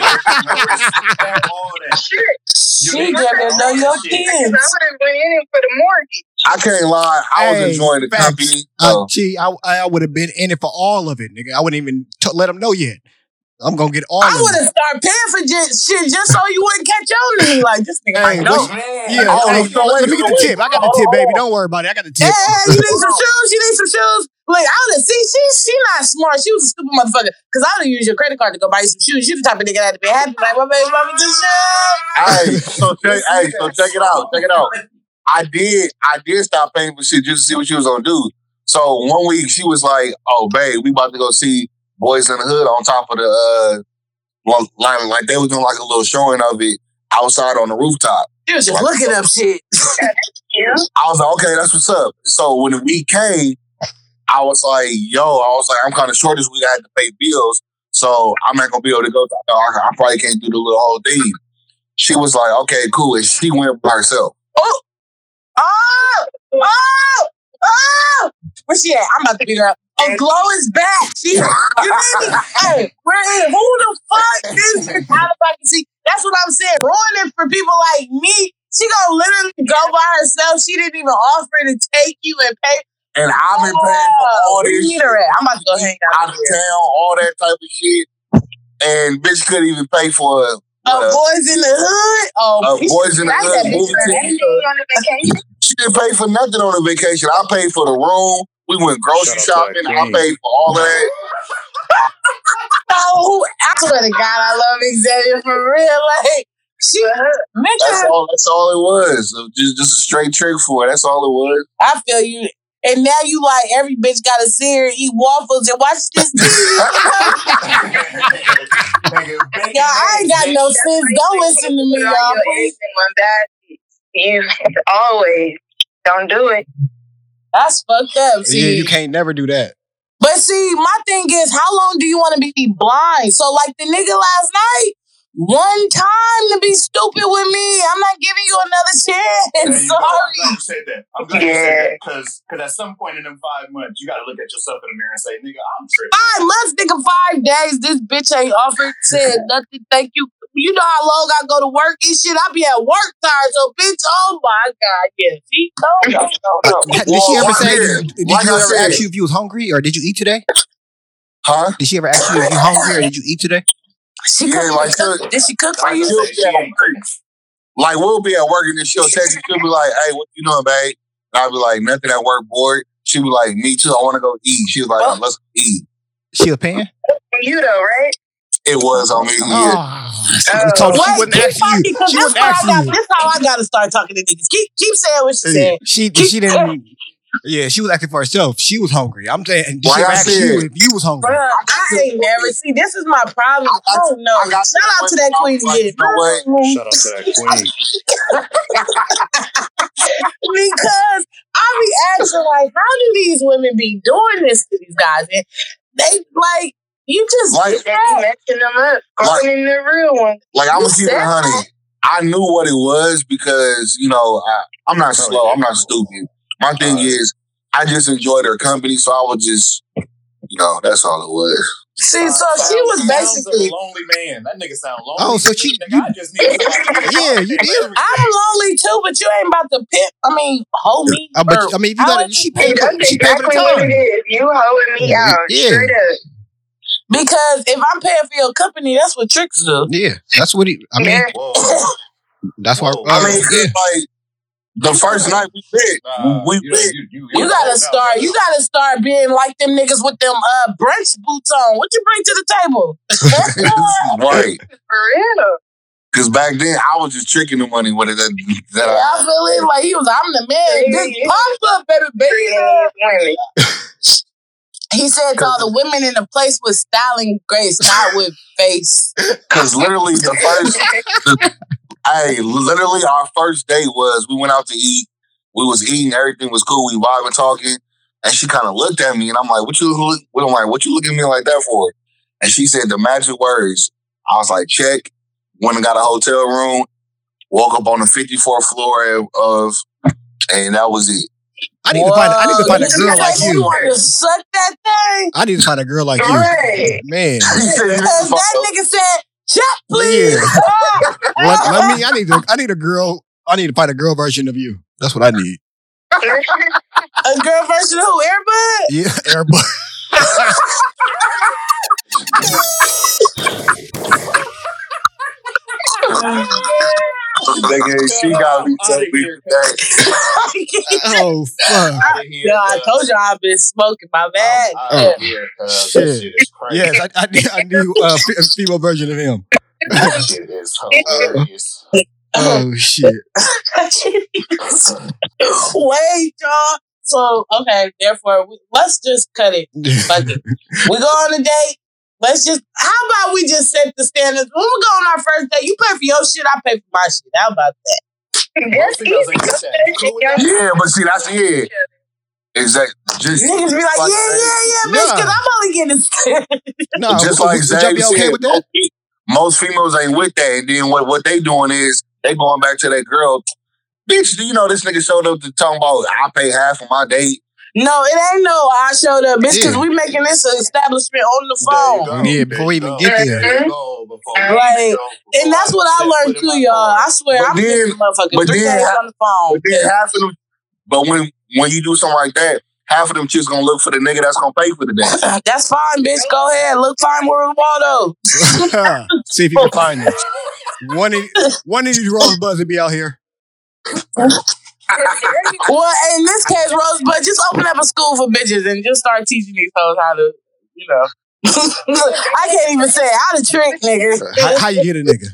All that. Shit. She didn't know your Because kids. I would have went in for the mortgage. I can't lie. I was enjoying the facts. company. Uh, So, gee, I, I would have been in it for all of it, nigga. I wouldn't even t- let them know yet. I'm gonna get all I of would it. have started paying for just, shit just so you wouldn't catch on to me like this nigga. Hey, might know. what- Yeah, Oh, hey, so let wait, me get so the tip. I got the tip, baby. Don't worry about it. I got the tip. Hey, you need some shoes? You need some shoes? Like I would have see she she not smart. She was a stupid motherfucker. Cause I would have used your credit card to go buy you some shoes. You the type of nigga that had to be happy. Like, my baby bought me some shoes. hey, so check, hey, so check it out. Check it out. I did, I did stop paying for shit just to see what she was gonna do. So one week she was like, "Oh, babe, we about to go see Boyz n the Hood on top of the uh, well, like, like they was doing like a little showing of it outside on the rooftop." She was just looking up shit. Yeah. I was like, "Okay, that's what's up." So when the week came, I was like, "Yo," I was like, "I'm kind of short this week. I had to pay bills, so I'm not gonna be able to go. I, I probably can't do the little whole thing." She was like, "Okay, cool," and she went by herself. Oh, oh, oh, oh. Where she at? I'm about to beat her up. Oh, Glow is back. She, you mean, hey, we're. Who the fuck is her? How the fuck is she? That's what I'm saying. Ruin it for people like me. She gonna literally go by herself. She didn't even offer to take you and pay. And I've been paying for all Where this you meet shit, her at? I'm about to go hang out. out of town, all that type of shit. And bitch couldn't even pay for a, Uh, Boyz n the Hood. Oh, uh, Boyz n the Hood that movie ticket. on the vacation. She didn't pay for nothing on the vacation. I paid for the room. We went grocery Shout shopping. I paid for all of that. No, oh, I swear to God, I love Xavier for real. Like, she, make That's her, all. That's all it was. Just, just a straight trick for her. That's all it was. I feel you. And now you like every bitch got to sit here and eat waffles and watch this TV. y'all, I ain't got no sense. Don't listen to me, y'all. Please. eggs in. You always don't do it. That's fucked up. See, Yeah, you can't never do that. But see, my thing is, how long do you want to be blind? So, like the nigga last night, one time to be stupid with me. I'm not giving you another chance. There you go. I'm Sorry. glad you said that. I'm glad you Yeah. said that because at some point in them five months, you got to look at yourself in the mirror and say, "Nigga, I'm tripping." Five months, nigga, five days. This bitch ain't offered, said nothing. Thank you. You know how long I go to work and shit. I be at work tired. So, bitch, oh my God. Yeah. See? No, no, no, no. Did she ever like say? I- Did like you I ever said- ask you if you was hungry or did you eat today? Huh? Did she ever ask you if you hungry or did you eat today? She Yeah, cook, like, cook- look, Did she cook for Like, you? she, She like we'll be at work and then she'll text me. She'll be like, "Hey, what you doing, babe?" And I'll be like, "Nothing at work, bored." She'll be like, "Me too. I want to go eat." She was like, Oh. "Let's eat." She was paying? You though, right? It was on me. Oh. Yeah. Oh, I told her she Wait, wouldn't keep ask you. because She this wouldn't how I got. you. This how I got to start talking to niggas. Keep keep saying what she said. She Keep- she didn't. Yeah, she was acting for herself. She was hungry. I'm saying, and she Like I asked said- you if you was hungry. Bruh, I ain't never see. This is my problem. I don't know. Oh, I got Shout out to that queen was like, again. you know? Shout out to that queen. because I be asking like, how do these women be doing this to these guys? And they like you just Like- They be messing them up, Like- calling in the real one. Like I'm gonna You keep it honey. I knew what it was because you know I, I'm not Oh, slow. I'm not stupid. My thing Alright. is, I just enjoyed her company, so I would just, you know, that's all it was. see. So she was basically. a lonely man. That nigga sound lonely. Oh, so she- Nigga, I just need somebody to Yeah, you did. I'm lonely too, but you ain't about to pimp. I mean, hold me. Uh, but I mean, if you got like it, she paid. That's For, she paid for exactly the what time. it is. You holding me out. Yeah. Straight up. Because if I'm paying for your company, that's what tricks do. Yeah, that's what he. I mean, Yeah. That's why. Whoa. I uh, mean, yeah. like the first night we met, Nah, we you, met. you, you, You gotta start. You gotta start being like them niggas with them uh brunch boots on. What you bring to the table? right? For real. Because back then I was just tricking the money with it. That, that Yeah, I feel it like he was. I'm the man. Yeah, Big yeah. pop up, baby, baby. Creative women. He said all the women in the place with styling grace, not with face. Because literally the first, the, hey, literally our first date was we went out to eat. We was eating, everything was cool. We vibing, talking, and she kind of looked at me, and I'm like, "What you look?" I'm like, "What you looking at me like that for?" And she said the magic words. I was like, "Check." Went and got a hotel room. Woke up on the 54th floor of, and that was it. I need to find. I need to find a girl like like you. suck that thing? I need to find a girl like you, man. She said, "You Because that nigga said, check, please. Yeah. Let, let me. I need. To, I need a girl. I need to find a girl version of you. That's what I need. A girl version of who? Airbud? Yeah, everybody. Nigga, she got me so Outta weak here, with that. Oh fuck. Yeah, I told you I've been smoking my bag. I'm outta. Shit. Shit is crazy. Yes, I, I need. I need uh, a female version of him. That shit is hilarious. Oh shit. Wait, y'all. So, okay, therefore, we- let's just cut it. Fuck it. We go on a date. Let's just, how about we just set the standards? When we go on our first date, you pay for your shit, I pay for my shit. How about that? That's easy. ain't with that. You cool? Yeah, but see, that's yeah. Exactly. Just, Niggas be like, like yeah, that. yeah, yeah, bitch, Nah. because I'm only getting No, just like would Zay okay said, with that? most females ain't with that. And then what, what they doing is they going back to that girl. Bitch, do you know this nigga showed up to talk about I pay half of my date? No, it ain't no I showed up, bitch, because Yeah. we making this an establishment on the phone. Yeah, before we even get there. There you go. Before we Like, even go. Before And that's what I learned foot too, y'all. I swear, But I'm then- getting motherfucking but three then days ha- on the phone. But then half of them, but when when you do something like that, half of them chicks gonna look for the nigga that's gonna pay for the date. That's fine, bitch. Go ahead. Look fine where Waldo. See if you can find it. One of one of these rosebuds will be out here. Well, in this case, Rosebud, just open up a school for bitches and just start teaching these hoes how to, you know. I can't even say it. how to trick, nigga. How, how you get a nigga?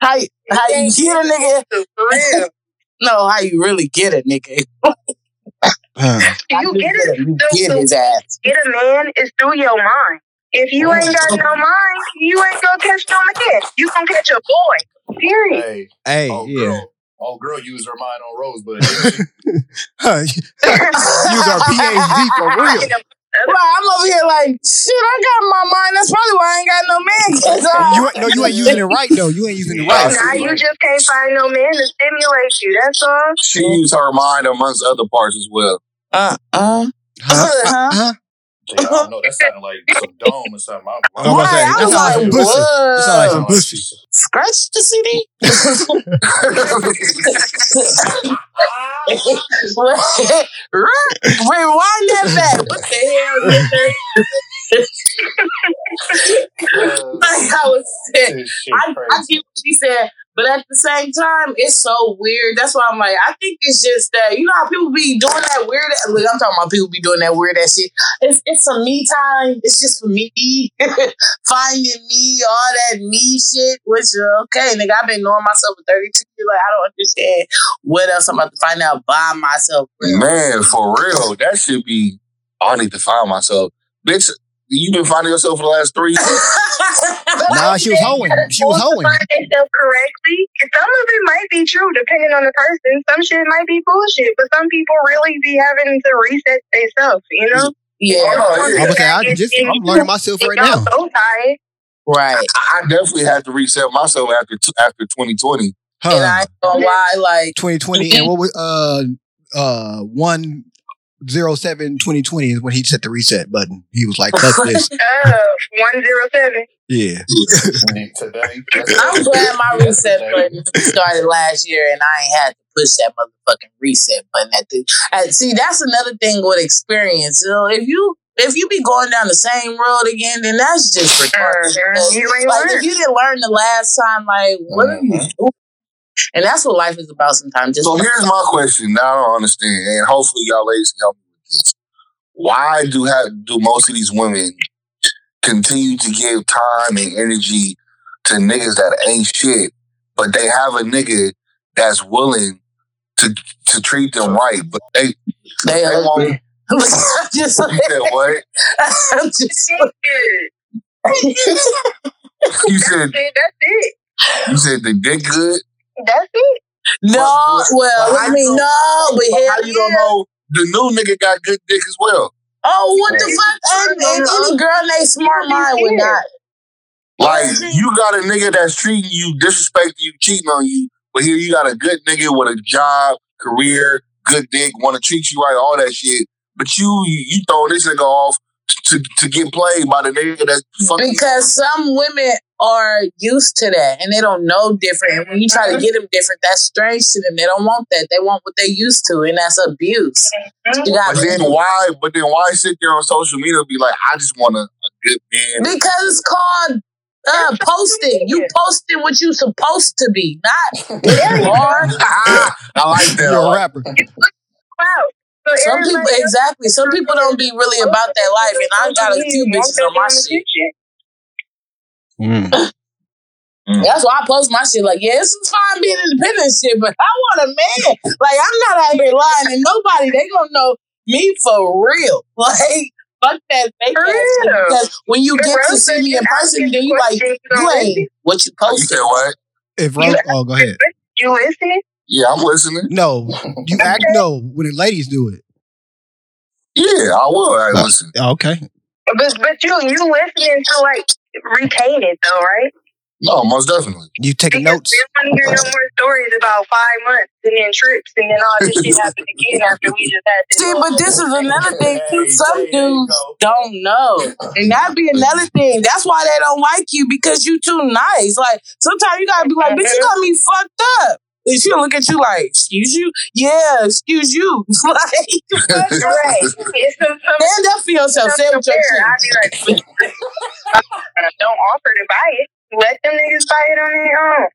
How, you- how you get a nigga? For real. No, how you really get a nigga. Huh. You get it. You So- get so his ass. Get a man is through your mind. If you ain't got no mind, you ain't gonna catch no man. You gonna catch a boy. Period. Hey, Hey, oh yeah. girl, oh girl, used her mind on Rosebud. didn't she? Huh, Use our PhD for real. Right, I'm over here like, shit, I got my mind. That's probably why I ain't got no man. 'cause, uh, You ain't- no, you ain't using it right though. You ain't using it right. now you just can't find no man to stimulate you. That's all. She used her mind amongst other parts as well. uh, uh. Huh? Huh? Huh? Gee, I don't know. That sounded like some dome or something. I'm, I'm about say, Right, I that was like like, some pussy. That sound like some whoa. Scratch the CD. Rewind that back. What the hell, nigga? like I was saying, This I, I get what she said. But at the same time, it's so weird. That's why I'm like, I think it's just that you know how people be doing that weird. Look, I'm talking about people be doing that weird ass shit. It's it's some me time. It's just for me finding me, all that me shit. Which uh, okay, nigga, I've been knowing myself for 32 years. Like I don't understand what else I'm about to find out by myself. Man, for real, that should be. I need to find myself, bitch. You been finding yourself for the last three years. Nah, she was hoeing. She was hoeing. Find themselves correctly. Some of it might be true, depending on the person. Some shit might be bullshit, but some people really be having to reset themselves. You know? Yeah, Oh, yeah. I'm gonna say I just I'm learning myself right y'all now. so tired, right. I I definitely had to reset myself after t- after 2020. And Huh. I ain't gonna lie, like 2020 and what was uh uh one zero seven 2020 is when he set the reset button. He was like, fuck this. uh, 107. Yeah. Today, I'm glad my reset button started last year and I ain't had to push that motherfucking reset button at the and see that's another thing with experience. You know, if you if you be going down the same road again, then that's just retarded. You like learned. if you didn't learn the last time, like what are you doing? And that's what life is about sometimes. Just So here's my question that I don't understand, and hopefully y'all ladies can help me with this. Why do have do most of these women continue to give time and energy to niggas that ain't shit, but they have a nigga that's willing to to treat them right, but they they they won't. I'm just You said what? I'm just You said That's it. You said the dick good. That's it. no, But- well, but how I mean, you no, but But hell how you don't know the new nigga got good dick as well? Oh, what the fuck? And, and any girl in their smart mind would not. Like you got a nigga that's treating you, disrespecting you, cheating on you, but here you got a good nigga with a job, career, good dick, want to treat you right, all that shit. But you you, you throwing this nigga off to to get played by the nigga that's fucking. Because some women are used to that and they don't know different. And when you try to get them different, that's strange to them. They don't want that. They want what they used to, and that's abuse. You But then why? But then why sit there on social media and be like, I just want a, a good man. because it's called uh, posting. You posting what you supposed to be, not what you are. I like that. You're a rapper. Wow. So Some people exactly. Some people don't be really about that life, and I got a few bitches on my shit. Mm. That's why I post my shit. Like, yeah, it's fine being independent shit, but I want a man. Like, I'm not out here lying to nobody. They gonna know me for real. Like, fuck that fake ass Because when you For get to see me in person, then you like, questions, you ain't what you You posted. said what? If Rose, oh, go ahead. You listening? Yeah, I'm listening. No, you act no when the ladies do it. Yeah, I will. I listen. Okay. But but you you listening to like retain it though, right? No, most definitely. You taking Because notes? we don't want to hear no more stories about five months and then trips and then all this shit happened again after we just had this. See, little- but this is another thing too. Hey, Some there dudes go. don't know, and that'd be another thing. That's why they don't like you because you too nice. Like sometimes you gotta be like, "Bitch, you got me fucked up." And she'll look at you like, "Excuse you? Yeah, excuse you." like, fuck you. right. It's some, some stand up for yourself. Say it with your I'd be like, don't offer to buy it. Let them niggas buy it on their own.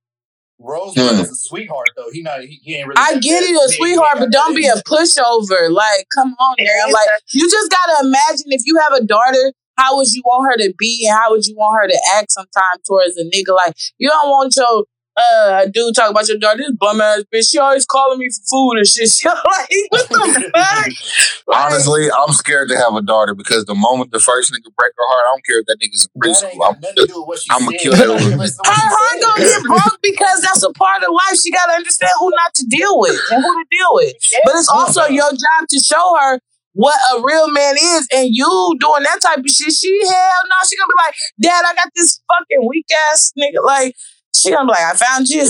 Rose Hmm. is a sweetheart though. He not. He, he ain't really. I that get bad. it, a sweetheart, but don't be a pushover. Like, come on, Yeah, man. Like, you just gotta imagine if you have a daughter, how would you want her to be and how would you want her to act sometime towards a nigga? Like, you don't want your uh dude talk about your daughter, this bum ass bitch. She always calling me for food and shit. She like, what the fuck? Honestly, I'm scared to have a daughter because the moment the first nigga break her heart, I don't care if that nigga's in That preschool. I'm, nothing to do with I'ma kill that woman. Her what she heart said. gonna get broke because that's a part of life. She gotta understand who not to deal with and who to deal with. But it's also your job to show her what a real man is, and you doing that type of shit. She hell no, she gonna be like, Dad, I got this fucking weak ass nigga. Like she gonna be like, I found you.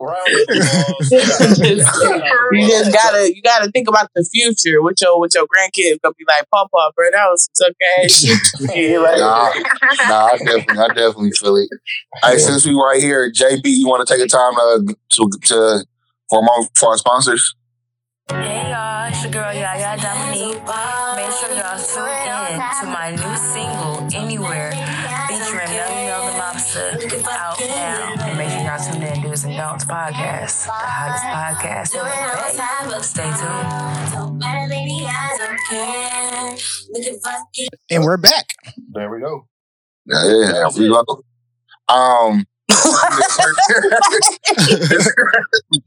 Round of applause. you just gotta you gotta think about the future with your with your grandkids. Gonna be like, Papa, bro, that was some okay shit. Like- nah, nah, I definitely, I definitely feel it. Hey, since we right here, JB, you want to take a time to to, to for more for our sponsors? Hey to Do's and Don'ts podcast, the hottest podcast in the Bay. Stay tuned. And we're back. There we go. Yeah, yeah, we go. Um,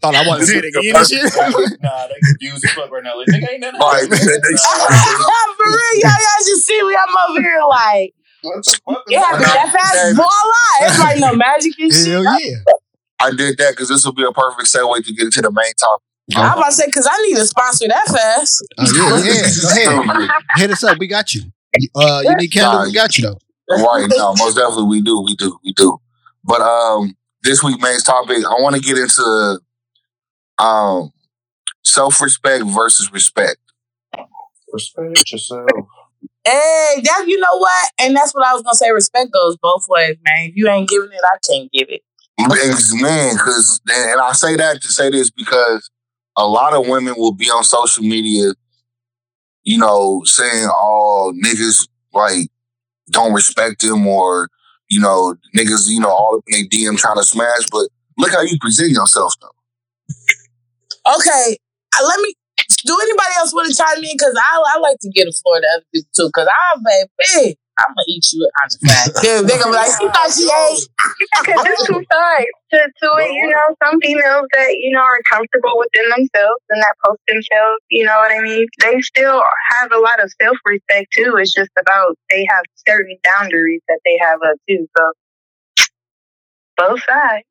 Thought I wasn't saying it again and shit. nah, they confused as fuck right now. Like, nigga ain't nothing. Right, man, they- For real, y'all, y'all should see me. I'm over here like, What the fuck? it happened that fast. Voila! It's like no magic and shit. Hell yeah. I did that because this will be a perfect segue to get into the main topic. I'm about to say, because I need to sponsor that fast. Oh, yeah, yeah. Go ahead. Hit us up. We got you. Uh, you need candle? We got you though. Right now, most definitely we do, we do, we do. But um, this week main topic, I want to get into um self respect versus respect. Respect yourself. Hey, that you know what? And that's what I was gonna say. Respect goes both ways, man. If you ain't giving it, I can't give it. Man, because and I say that to say this because a lot of women will be on social media, you know, saying, "Oh, niggas like don't respect them," or you know, niggas, you know, all in their DM trying to smash. But look how you present yourself, though. Okay, uh, let me. Do anybody else want to chime in? Because I, I like to get a floor to other people too. Because I'm baby, I'm gonna eat you out of fact. They're gonna be like, she thought she ate. Because there's two sides to, to it, you know. Some females that, you know, are comfortable within themselves and that post themselves, you know what I mean? They still have a lot of self respect too. It's just about they have certain boundaries that they have up too. So both sides.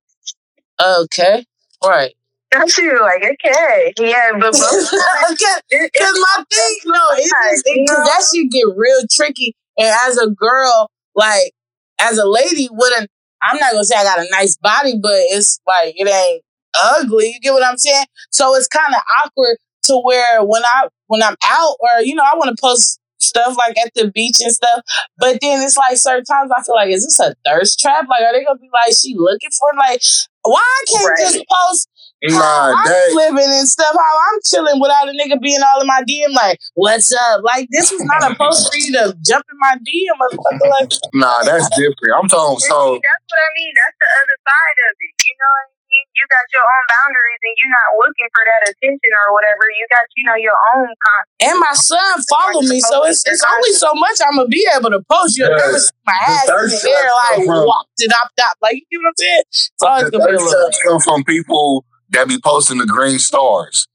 Okay, right. That's you, like, okay. Yeah, but both sides. Because my thing, no, it's just you because that shit get real tricky. And as a girl, like as a lady, wouldn't I'm not gonna say I got a nice body, but it's like it ain't ugly. You get what I'm saying? So it's kind of awkward to where when I when I'm out or you know I want to post stuff like at the beach and stuff, but then it's like certain times I feel like is this a thirst trap? Like are they gonna be like she looking for like why I can't Right. just post Nah, oh, how I'm that living and stuff, how I'm chilling without a nigga being all in my DM, like, what's up? Like, this is not a post for you to jump in my DM, motherfucker. Like, nah, that's different. I'm talking so. that's what I mean. That's the other side of it. You know what I mean? You got your own boundaries and you're not looking for that attention or whatever. You got, you know, your own con- and my son follow me, so it's, it's only so much I'm gonna be able to post. You'll never see my ass in the air, like, walk it up, up. Like, you know what I'm saying? It's always The gonna be a little thirst come from people that be posting the green stars.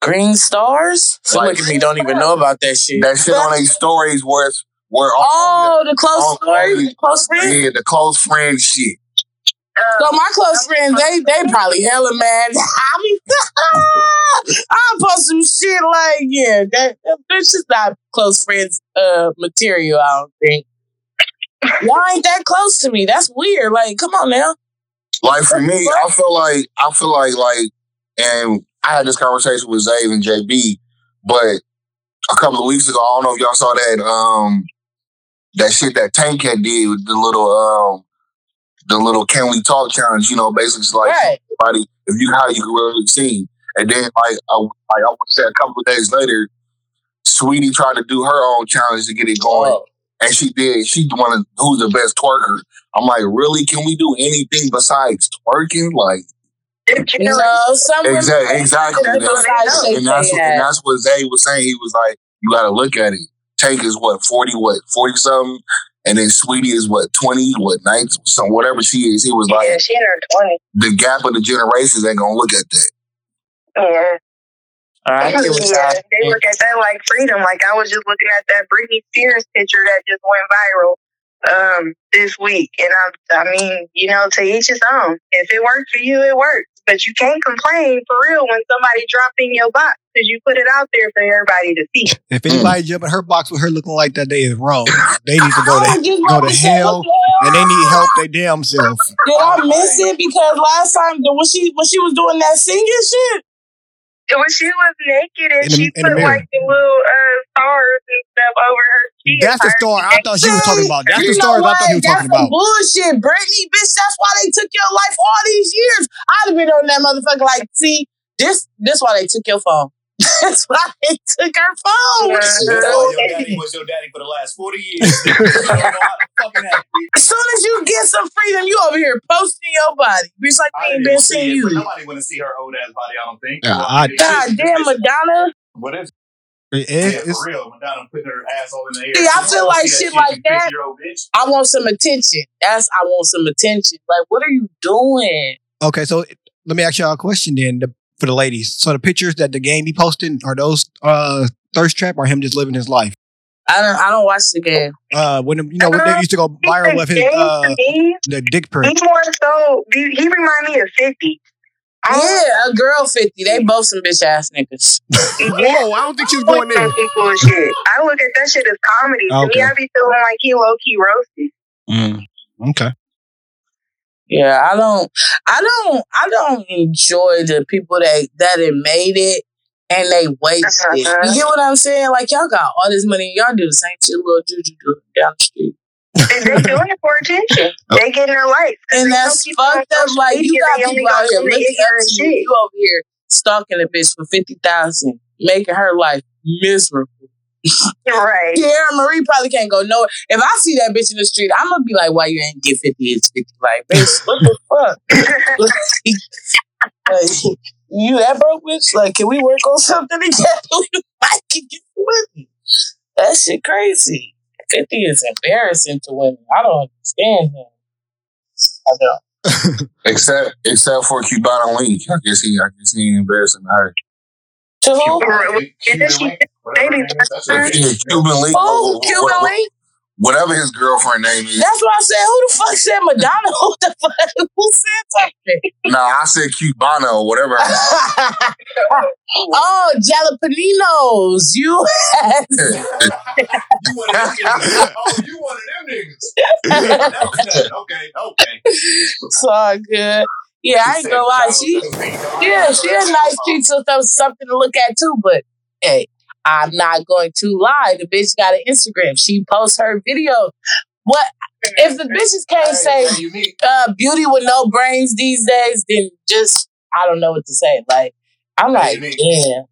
green stars. Some Like- at me, don't even know about that shit. That shit on their stories where it's where all Oh, the close oh, the close friends, yeah, the close friend shit. So my close friends, they they probably hella mad. I mean, I post some shit like, yeah, that that- that's just not close friends uh material. I don't think. Y'all ain't that close to me. That's weird. Like, come on now. Like for me, I feel like I feel like like, and I had this conversation with Xav and JB, but a couple of weeks ago, I don't know if y'all saw that um that shit that Tank had did with the little um the little Can We Talk challenge. You know, basically it's like Right. if you how you can really sing, and then like I, like I want to say a couple of days later, Saweetie tried to do her own challenge to get it going. Oh. And she did. She wanted who's the best twerker. I'm like, really? Can we do anything besides twerking? Like, You know, exactly, exactly. And that's, and that's, and that's what Zay was saying. He was like, you got to look at it. Tank is what forty, what forty something, and then Saweetie is what twenty, what nineteen, some whatever she is. He was like, yeah, she in her 20s. the gap of the generations ain't gonna look at that. Yeah. All right, I get what y'all yeah, they look at that like freedom. Like I was just looking at that Britney Spears picture that just went viral um this week, and I, I mean, you know, to each his own. If it works for you, it works. But you can't complain for real when somebody drop in your box because you put it out there for everybody to see. If anybody jump in her box with her looking like that, they is wrong. They need to go to just go to hell, what the hell? and they need help They damn self. Did I miss it? Because last time when she when she was doing that singing shit, When she was naked and In the- she in put like the little uh, stars and stuff over her cheek. That's the story I thought she was talking about. That's the you know story I thought he was That's talking about. bullshit, Britney, bitch. That's why they took your life all these years. I'd have been on that motherfucker like, see, this this why they took your phone. That's why they took her phone. You thought your daddy was your daddy for the last 40 years. you don't know how to fucking act, bitch. As soon as you get some freedom, you over here posting your body. Bitch, like we ain't been see seeing it, you. Nobody want to see her old ass body, I don't think. Yeah, Well, I- God shit, damn, it's- Madonna. What is It- yeah, it's, for real. Madonna putting her ass all in the air. See, I feel like see shit like that- bitch. I want some attention. That's I want some attention. Like, what are you doing? okay, so let me ask y'all a question then the, for the ladies. So the pictures that the game be posting are those uh thirst trap or him just living his life? I don't. I don't watch the game. Uh, when you know when they used to go viral with his uh me, the dick print. he more so. He he remind me of Fifty. I don't- Yeah, a girl fifty. They both some bitch ass niggas. Whoa, I don't think she's I going look there. at some bullshit. I look at that shit as comedy. To Okay. me, I be feeling like he low key roasted. Mm, okay. Yeah, I don't. I don't. I don't enjoy the people that that it made it and they waste it. Uh-huh. You get what I'm saying? Like y'all got all this money, y'all do the same shit little Juju do down the street. And they doing it for attention. Oh. They getting their life. And that's people fucked up. Like you got they people out here do the looking up ignorant to you. You over here stalking a bitch for fifty thousand, making her life miserable. Right. Teairra Marí probably can't go nowhere. If I see that bitch in the street, I'm gonna be like, "Why you ain't get fifty? It's fifty. Like, bitch, what the fuck? like, you that broke, bitch? Like, can we work on something together? I can get money. That shit crazy. Fifty is embarrassing to women. I don't understand him. I don't. Except except for Cubano Link. I guess he I guess he ain't embarrassing her. To who? Cuban she- link, whatever her name is, that's Maybe- it. Yeah, Cuban Link. Oh, wh- wh- Cuban link. Whatever his girlfriend name is. That's what I said. Who the fuck said Madonna? Who the fuck? Who said something? No, I said Cubano or whatever. oh, jalapeninos. You has you one of them niggas. Oh, you one of them niggas. That. Okay, okay. It's all good. Yeah, I ain't gonna lie. She, yeah, she a nice piece of stuff, something to look at too. But hey, I'm not going to lie. The bitch got an Instagram. She posts her video. What if the bitches can't say uh, beauty with no brains these days? Then just I don't know what to say. Like I'm like, damn.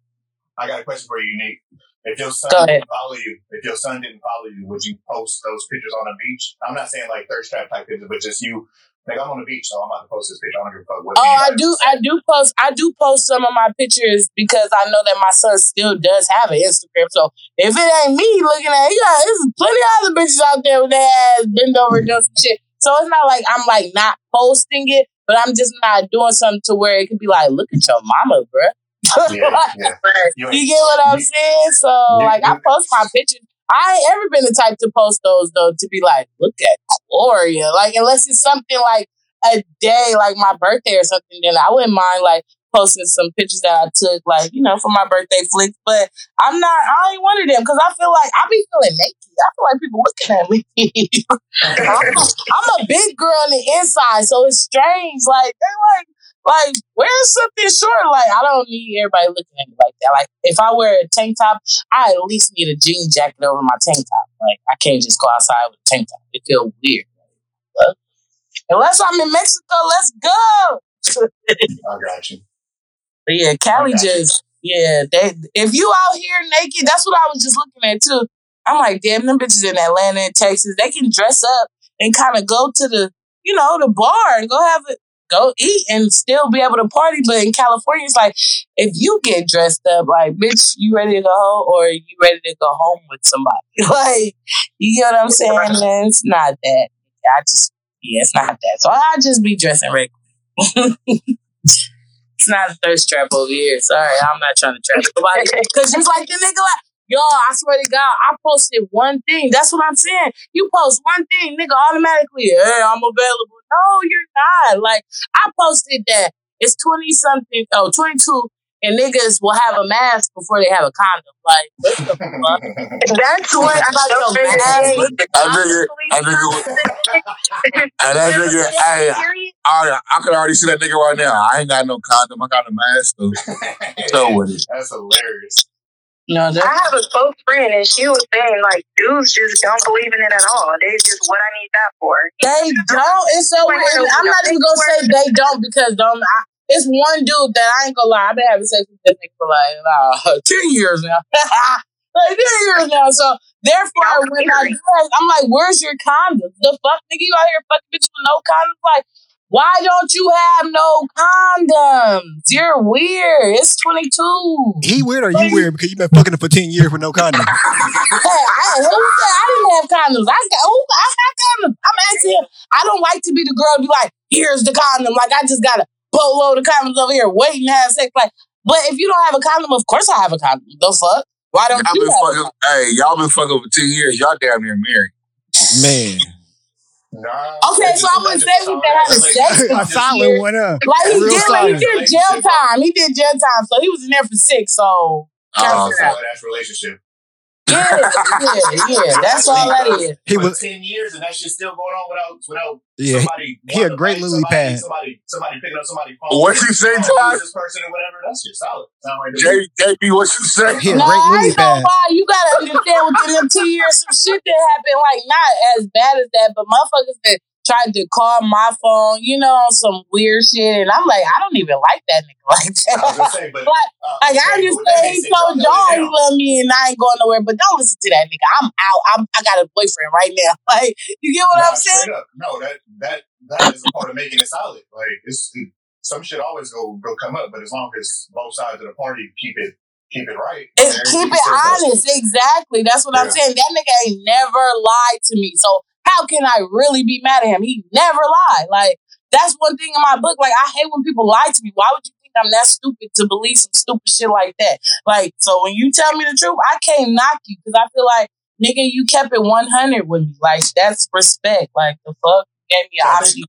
I got a question for you, Unique. If your son didn't follow you, if your son didn't follow you, would you post those pictures on the beach? I'm not saying like thirst trap type pictures, but just you. Like I'm on the beach, so I'm about to post this picture. I don't give a fuck what. Oh, I do. I do post. I do post some of my pictures because I know that my son still does have an Instagram. So if it ain't me looking at, yeah, there's plenty of other bitches out there with their ass bend over doing some shit. So it's not like I'm like not posting it, but I'm just not doing something to where it could be like, look at your mama, bruh. Yeah, yeah. You get what I'm saying? So like I post my pictures. I ain't ever been the type to post those though to be like, look at Gloria. Like unless it's something like a day, like my birthday or something, then I wouldn't mind like posting some pictures that I took, like, you know, for my birthday flicks. But I'm not I ain't one of them because I feel like I be feeling naked. I feel like people looking at me. I'm, I'm a big girl on the inside, so it's strange. Like they like like wear something short. Like I don't need everybody looking at me like that. Like if I wear a tank top, I at least need a jean jacket over my tank top. Like I can't just go outside with a tank top. It feels weird. Like, unless I'm in Mexico, let's go. I got you. But yeah, Cali just yeah. They if you out here naked, that's what I was just looking at too. I'm like, damn, them bitches in Atlanta and Texas, they can dress up and kind of go to the you know the bar and go have it, go eat and still be able to party. But in California, it's like if you get dressed up, like bitch, you ready to go home or you ready to go home with somebody? like you get what I'm saying? Man, it's not that. I just yeah, it's not that. So I just be dressing regular. It's not a thirst trap over here. Sorry, I'm not trying to trap nobody. Because just like the nigga, like, yo, I swear to God, I posted one thing. That's what I'm saying. You post one thing, nigga, automatically, hey, I'm available. No, you're not. Like, I posted that it's 20 something, oh, 22, and niggas will have a mask before they have a condom. Like, what the fuck? That's what I I'm got so your crazy. mask with the I nigga, I nigga, and that nigga, hey, I, I could already see that nigga right now. I ain't got no condom. I got a mask. So, so with it. That's hilarious. No, I have a close friend, and she was saying like dudes just don't believe in it at all. They just what I need that for. They don't. It's so weird. I'm not even gonna say they don't because don't. I, it's one dude that I ain't gonna lie. I've been having sex with that nigga for like uh, ten years now. like ten years now. So therefore, when I do I'm like, "Where's your condoms? The fuck, nigga, you out here fucking bitches with no condoms? Like, why don't you have no condoms? You're weird. It's 22. He weird or you weird because you've been fucking for ten years with no condom. Hey, I, I didn't have condoms? I got, who, I got condoms. I'm asking him. I don't like to be the girl to be like, here's the condom. Like, I just got a boatload of condoms over here waiting to have sex. Like, but if you don't have a condom, of course I have a condom. The fuck? Why don't Y'all you been have a fucking, hey, y'all been fucking for ten years. Y'all damn near married. Man, Nah, Okay, so I wouldn't say we been having sex a for solid years. one up. Like he Real did, like, he did jail time. He did jail time, so he was in there for six. So Oh, That's a solid ass relationship. Yeah, yeah, yeah. That's all that is. He was ten years, and that shit's still going on without without yeah. somebody. he a great lily somebody, pad. Somebody, somebody picking up somebody's phone. What you say, Todd? This person or whatever. That's just solid. Sound like to. J, JB, what you say? He a No, great I lily ain't pad. lie. You gotta understand within them two years, some shit that happened, like not as bad as that, but motherfuckers that tried to call my phone, you know, on some weird shit, and I'm like, I don't even like that nigga like I was gonna that. say, but Like, uh, like I okay, understand but that he makes it told drop y'all it he loved me and I ain't going nowhere, but don't listen to that nigga. I'm out. I'm I got a boyfriend right now. Like, you get what Nah, I'm saying? up. No, that that that is a part of making it solid. Like it's some shit always go go come up, but as long as both sides of the party keep it keep it right, keep it honest. Exactly. That's what I'm saying. That nigga ain't never lied to me. So how can I really be mad at him? He never lied. Like that's one thing in my book. Like I hate when people lie to me. Why would you think I'm that stupid to believe some stupid shit like that? Like so when you tell me the truth, I can't knock you because I feel like nigga, you kept it 100 with me. Like that's respect. Like the fuck you gave me an option. think-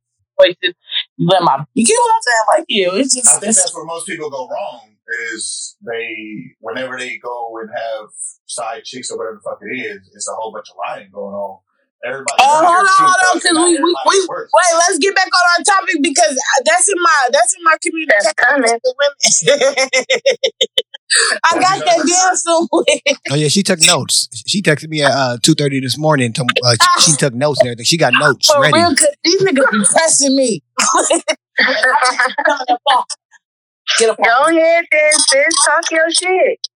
You let my you get what I'm saying? Like you, it's just. I think that's where most people go wrong. Is they whenever they go and have side chicks or whatever the fuck it is, it's a whole bunch of lying going on. Everybody. Oh, hold on, hold on, because we, we, we wait. Let's get back on our topic because that's in my that's in my communication That's coming. with women. I got that damn somewhere. Oh yeah, she took notes. She texted me at uh, two thirty this morning. To, uh, she, she took notes and everything. She got notes For ready. real, cause these niggas be testing me. Coming up off. Get up Go ahead then, sis. Talk your shit.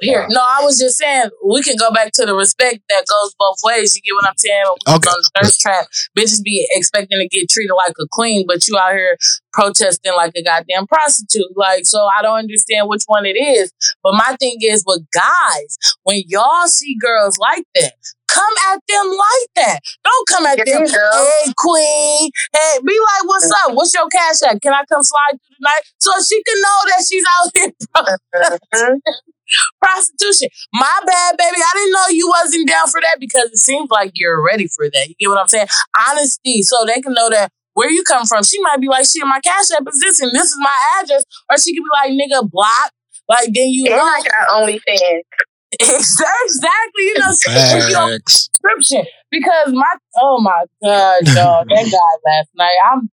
Here, no, I was just saying we can go back to the respect that goes both ways. You get what I'm saying? When we was Okay. on the thirst trap, bitches be expecting to get treated like a queen, but you out here protesting like a goddamn prostitute. Like, so I don't understand which one it is. But my thing is with guys, when y'all see girls like that, come at them like that. Don't come at them, hey queen, hey, be like, what's up? What's your cash app? Can I come slide through tonight? So she can know that she's out here Mhm. Prostitution. My bad, baby. I didn't know you wasn't down for that because it seems like you're ready for that. You get what I'm saying? Honesty, so they can know that where you come from. She might be like, shit, my cash app is this and this is my address. Or she could be like, nigga, block. Like, then you And know. I got OnlyFans. exactly. You know, if you don't Facts. subscription because my oh my god, dog, that guy last night. I'm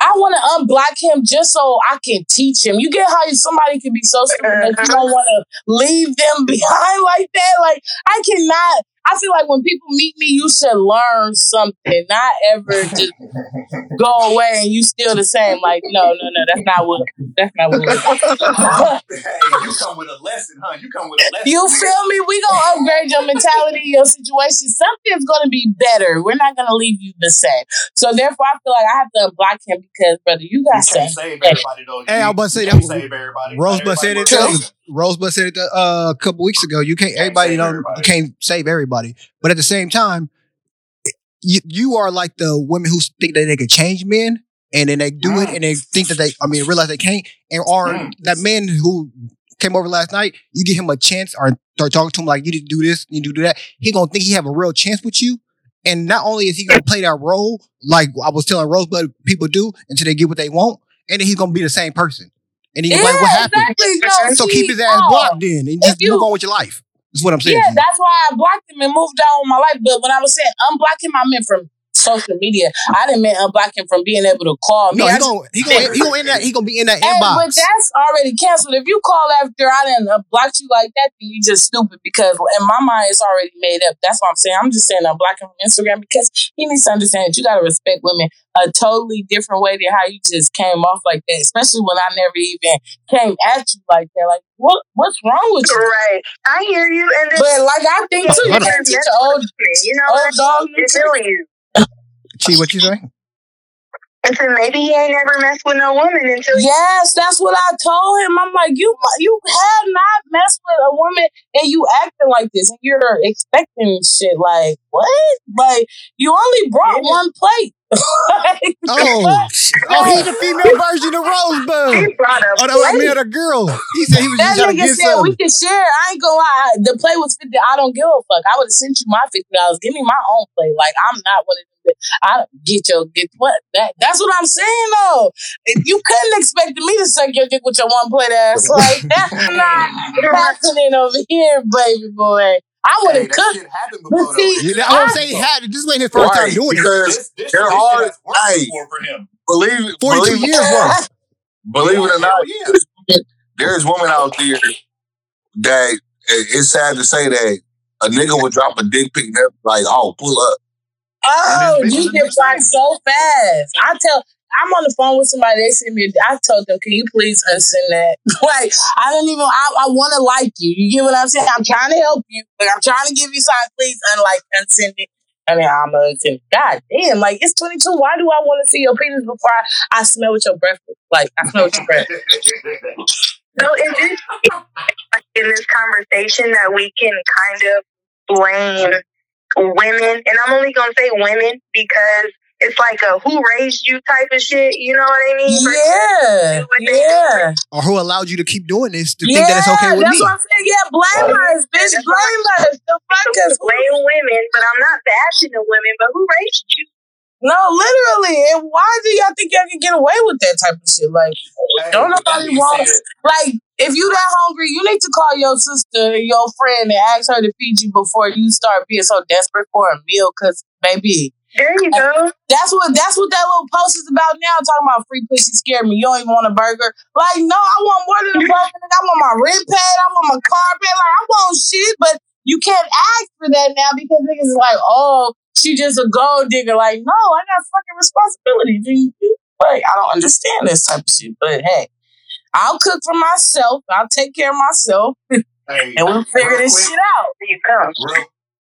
I want to unblock him just so I can teach him. You get how somebody can be so stupid that you uh-huh. don't want to leave them behind like that. Like I cannot. I feel like when people meet me, you should learn something, not ever just go away and you still the same. Like no, no, no, that's not what. That's not what. hey, you come with a lesson, huh? You come with a lesson. You feel me? We gonna upgrade your mentality, your situation. Something's gonna be better. We're not gonna leave you the same. So therefore, I feel like I have to block him because, brother, you got You can't some. save everybody though. Hey, I was about to say You that. can't save everybody. Rosebud Not said it too. Rosebud said it uh, a couple weeks ago. You can't. Can't Everybody don't. everybody. You can't save everybody. But at the same time, you you are like the women who think that they can change men, and then they do it, and they think that they. I mean, realize they can't, and are Mm. that man who came over last night, you give him a chance or start talking to him like you need to do this, you need to do that. He gonna think he have a real chance with you. And not only is he gonna play that role, like I was telling Rosebud people do until they get what they want, and then he's gonna be the same person. And he's Yeah, like, what happened? exactly. No, So see, keep his ass blocked then and just you- move on with your life. That's what I'm saying. Yeah, that's why I blocked him and moved on with my life. But when I was saying unblock him, I meant from social media. I didn't mean unblock him from being able to call me. No, I he gonna he gonna he gonna in that he gonna be in that Hey, but that's already canceled. If you call after I didn't uh, block you like that, then you just stupid because in my mind it's already made up. That's what I'm saying. I'm just saying I'm blocking from Instagram because he needs to understand that you gotta respect women a totally different way than how you just came off like that. Especially when I never even came at you like that. Like what what's wrong with you? Right. I hear you. And then But like I think too, you Hold on. can't teach an old you know, old dog new it's tricks. doing you. Chi, what you say? And so maybe he ain't never messed with no woman until Yes, that's what I told him. I'm like, you you have not messed with a woman and you acting like this and you're expecting shit like what? Like you only brought one plate. Oh, like, Oh, what? oh, he's the female version of Rosebud. he brought a Oh, that was plate. me or the girl. He said he was That just trying to get said we can share. I ain't gonna lie. The play was fifty. I don't give a fuck. I would have sent you my fifty dollars. Give me my own play. Like I'm not one of them. I get your get what that. That's what I'm saying though. You couldn't expect me to suck your dick with your one plate ass, like that's not happening over here, baby boy. I would Hey, have that cooked. shit happened But before see, You know, I won't say he had it. This ain't his first Right, time doing it. because This, this, they're this hard. shit Hey. for him. believe it, 42 believe, years worth. believe it or not, yeah. there's women out there that it's sad to say that a nigga would drop a dick pic and they're like, oh, pull up. Oh, And this oh, bitch you is get blocked so fast. I tell, I'm on the phone with somebody. They send me. I told them, "Can you please unsend that?" like, I don't even. I, I want to like you. You get what I'm saying? I'm trying to help you, but I'm trying to give you something. Please unlike unsend it. I mean, I'm gonna unsend. God damn! Like it's 22. Why do I want to see your penis before I, I smell what your breath? is? Like I smell what your breath. So is this in this conversation that we can kind of blame women, and I'm only gonna say women because it's like a who raised you type of shit. You know what I mean? Yeah, yeah. Or who allowed you to keep doing this to yeah, think that it's okay with that's me? what I'm saying. Yeah, blame oh, us, bitch. That's what Blame us. The fuck So us. blame women, but I'm not bashing the women. But who raised you? No, literally. And why do y'all think y'all can get away with that type of shit? Like, Hey, don't with that nobody want. said, Like, if you that hungry, you need to call your sister, and your friend, and ask her to feed you before you start being so desperate for a meal. Cause, baby, There you go. that's what that's what that little post is about now. Talking about free pussy scared me. You don't even want a burger. Like, no, I want more than a burger. I want my rent paid. I want my car paid. Like, I want shit, but you can't ask for that now because niggas is like, oh, she just a gold digger. Like, no, I got fucking responsibilities. You- you- Like, I don't understand this type of shit. But hey, I'll cook for myself. I'll take care of myself, hey, and we'll figure this quick, shit out. There you come. real,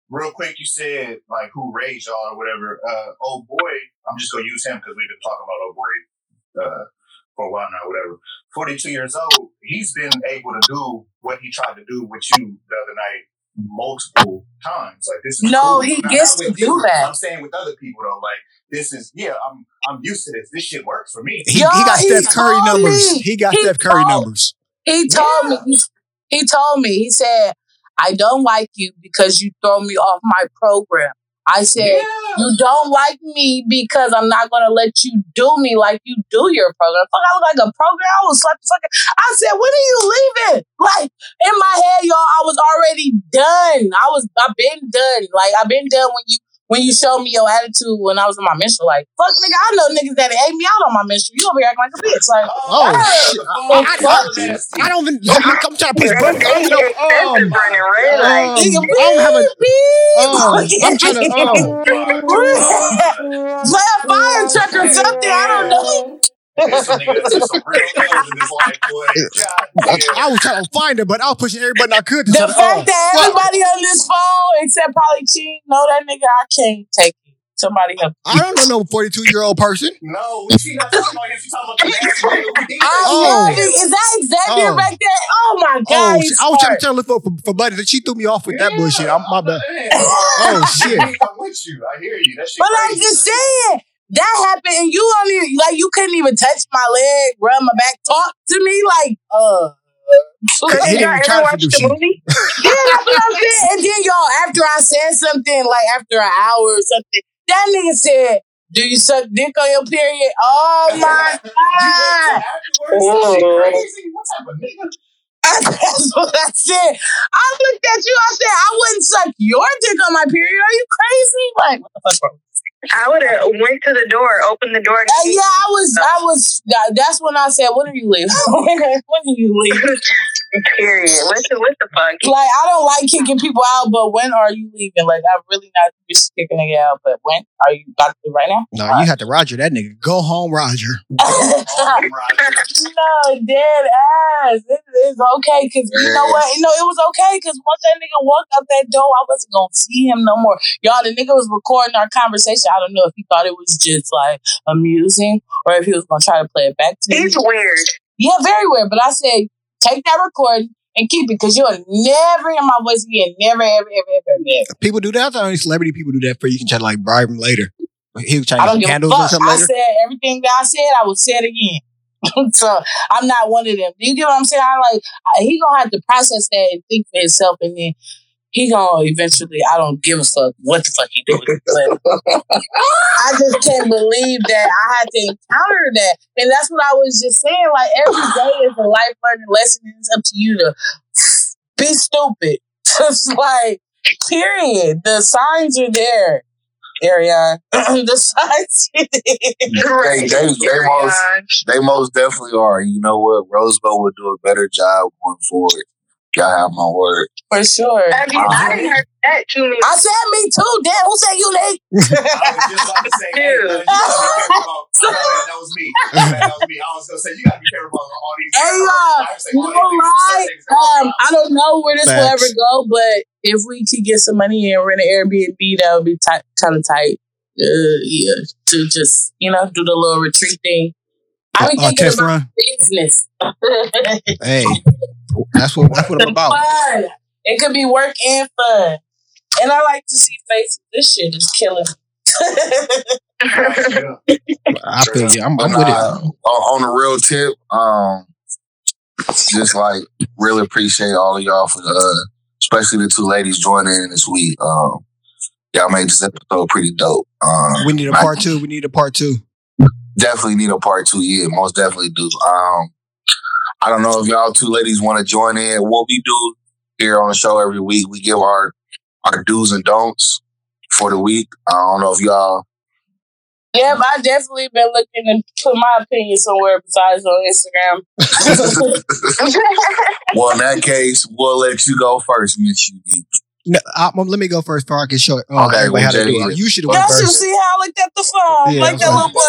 real quick, you said like who raised y'all or whatever. Uh, old boy, I'm just gonna use him because we've been talking about old boy uh, for a while now. Whatever. 42 years old, he's been able to do what he tried to do with you the other night multiple times. Like this is No, cool. he Not- gets to do that. I'm saying with other people though, like this is yeah. I'm I'm used to this. This shit works for me. He, Yo, he got he Steph Curry numbers. me. He got He Steph Curry told- numbers. He told me. He, he told me. He said, "I don't like you because you throw me off my program." I said, Yeah. "You don't like me because I'm not gonna let you do me like you do your program." Fuck, I look like a program. I was like, fucking. I said, "When are you leaving?" Like in my head, y'all, I was already done. I was, I've been done. Like I've been done when you. When you showed me your attitude when I was in my menstrual, like fuck nigga, I know niggas that ate me out on my menstrual. You over here acting like a bitch, like Oh, shit. the I, phone I, call I, nasty. I don't even. I, I'm trying to put his breath. I don't even know. Expensive Um, running red light. um, Nigga, I don't have a. beep, Um, beep. I'm trying to. Um, Play a fire truck or something. I don't know. This nigga that's just some real L's in his life, boy. God I. I was trying to find it, but I was pushing every button I could The fact Oh, that fuck. everybody on this phone except probably Ching know that nigga, I can't take it. Somebody help. I don't know no 42 year old person. No, she not talking about him. She talking about the nasty nigga who did I Oh. love it. Is that Xavier Oh. back there? Oh my Oh, god. shit. he's I was trying to tell her for, for, for buddies, and she threw me off with that bullshit. I'm my bad. Oh Oh, shit. I'm with you. I hear you. That shit But I'm just saying. That happened and you only like you couldn't even touch my leg, rub my back, talk to me like uh He didn't even Y'all ever to watch the movie? Yeah, that's what I'm saying. And then y'all, after I said something, like after an hour or something, that nigga said, "Do you suck dick on your period?" Oh my god! till afterwards? That shit crazy. What type of nigga? That's what I said. I looked at you. I said, "I wouldn't suck your dick on my period." Are you crazy? Like, what the fuck? I would have went to the door, opened the door. Uh, yeah, I was, I was. That's when I said, "When are you leaving? when, are you leaving?" Period. What the what the fuck? Like, I don't like kicking people out, but when are you leaving? Like, I'm really not just kicking a out, but when are you about to do right now? No, you have to Roger that nigga. Go home, Roger. no, dead ass. It is okay because you know what? You know it was okay because once that nigga walked out that door, I wasn't gonna see him no more. Y'all, the nigga was recording our conversation. I don't know if he thought it was just like amusing or if he was gonna try to play it back to me. He's weird. Yeah, very weird. But I said, take that recording and keep it because you'll never hear my voice again. Never, ever, ever, ever, ever. People do that. I thought only celebrity people do that for you can try to like bribe them later. He was trying I to don't get give candles or something I said everything that I said, I will say it again. so I'm not one of them. Do you get what I'm saying? I like I, he gonna have to process that and think for himself, and then he gonna eventually. I don't give a fuck what the fuck he doing, I just can't believe that I had to encounter that, and that's what I was just saying. Like every day is a life learning lesson, it's up to you to be stupid. Just like period. The signs are there. Ariane. the signs are there. They, they, they most they most definitely are. You know what? Roosevelt would do a better job going forward. Y'all have my word. For sure. I, mean, I didn't heard that too many. I said me too. Damn, who said you, Nate? I was just about to say, hey, uh, you gotta be careful about. That was me. That was me. I was gonna say you gotta be careful about all these. Hey, I uh, you all know these why? things, certain things Um, I don't know where this will ever go, but if we could get some money and rent an Airbnb, that would be tight, kind of tight. Uh, yeah, to just you know do the little retreat thing. I be Uh, thinking test about run. business. Hey, that's what that's what I'm about. Fun. It could be work and fun, and I like to see faces. This shit is killing. me. I feel you. I'm, I'm with nah, it. on, on the real tip, um, just like really appreciate all of y'all for the, uh, especially the two ladies joining in this week. Um, y'all made this episode pretty dope. Um, We need a part two. We need a part two. definitely need a part two. Yeah, most definitely do. Um, I don't know if y'all two ladies want to join in. What we do here on the show every week, we give our our do's and don'ts for the week. I don't know if y'all Yeah, but I definitely been looking to put my opinion somewhere besides on Instagram. Well, in that case, we'll let you go first, Miss Unique. No, I, um, let me go first before I can show oh, Okay, everybody how to do it. You should have Y'all went should see how I looked at the phone. Yeah, like that little boy.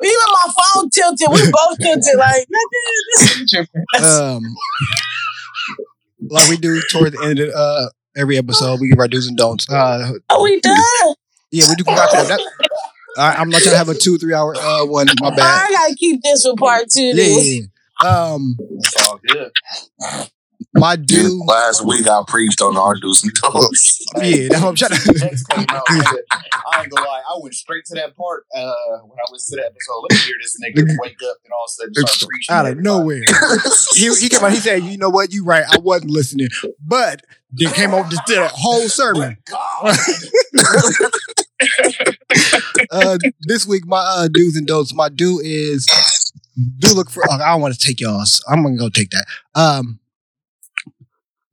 Even my phone tilted. We both tilted. Like, nigga, this is. Um, like we do toward the end of uh, every episode, we give our do's and don'ts. Uh, Are we done? yeah, we do wrap. That, I, I'm not trying to have a two, three hour uh, one. My bad. I gotta keep this for part two. Yeah, yeah, yeah. Um, It's all good. my Yeah, do. last week I preached on our do's and don'ts. Yeah, that's what I'm trying to. Next came out, nigga, I ain't gonna lie. I went straight to that part uh, when I listened to that episode. Let me hear this nigga wake up and all of a sudden start preaching. out of everybody. nowhere. he, he came out. He said, "You know what? You right. I wasn't listening, but then came over just did a whole sermon." Uh, this week, my uh, do's and don'ts. My do is do look for. I don't want to take y'all's. I'm gonna go take that. Um,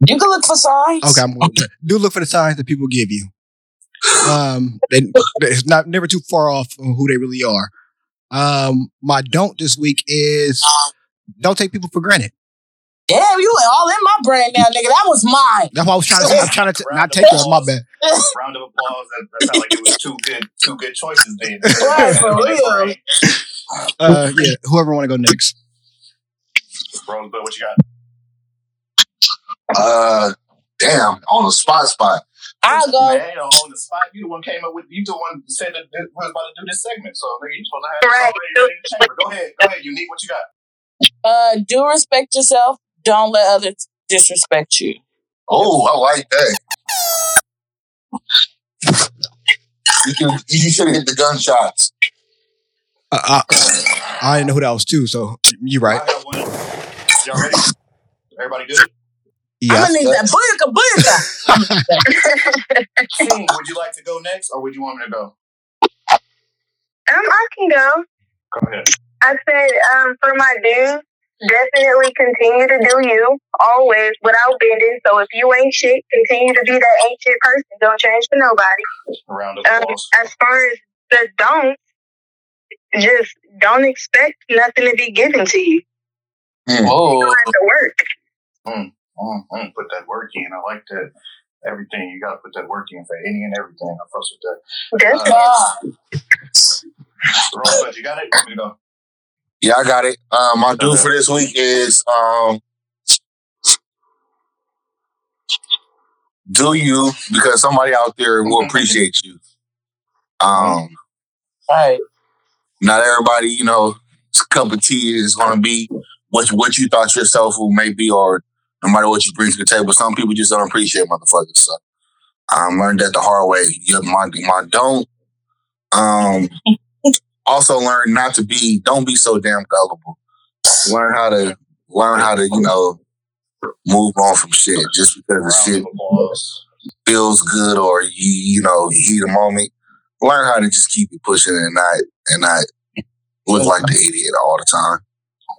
You can look for signs. okay, I'm gonna, do look for the signs that people give you. Um, they, it's not never too far off on who they really are. Um, my don't this week is don't take people for granted. Damn, you all in my brain now, nigga. That was mine. That's why I was trying to say. I'm trying to t- not take that. My bad. Round of applause. That, that sounded like it was two good, two good choices. Then, Right, for real. Uh, yeah. Whoever want to go next. Rose, but what you got? Uh, damn, on the spot spot. I'll go. Man, on the spot, you the one came up with. You the one said that we was about to do this segment. So nigga, you supposed to have this Right. already in the chamber. Go ahead, go ahead. Unique, what you got? Uh, do respect yourself. Don't let others disrespect you. Oh, I like that. You, you should have hit the gunshots. Uh, I, I didn't know who that was too. So you're right. I got one. Y'all ready? Everybody good? Yeah. I'm gonna need that booyaka booyaka. King, would you like to go next, or would you want me to go? Um, I can go. Go ahead. I said, um, for my due, definitely continue to do you always without bending. So if you ain't shit, continue to be that ain't shit person. Don't change for nobody. Round of Um, applause. as far as the don't, just don't expect nothing to be given to you. Mm. You Oh, have to work. Mm, mm, mm, put that work in. I like that. Everything you got to put that work in for any and everything. I fuss with that. Definitely. God. Rosebud, you got it. You know. Yeah, I got it. Um, my due for this week is um, do you because somebody out there will appreciate you. Um, Right. Not everybody, you know, cup of tea is going to be what what you thought yourself will may be, or no matter what you bring to the table. Some people just don't appreciate motherfuckers. So I learned that the hard way. Yeah, my my don't. Um, also learn not to be. Don't be so damn gullible. Learn how to learn how to you know move on from shit just because the shit feels good or you you know you heat a moment. Learn how to just keep it pushing and not and not look like the idiot all the time.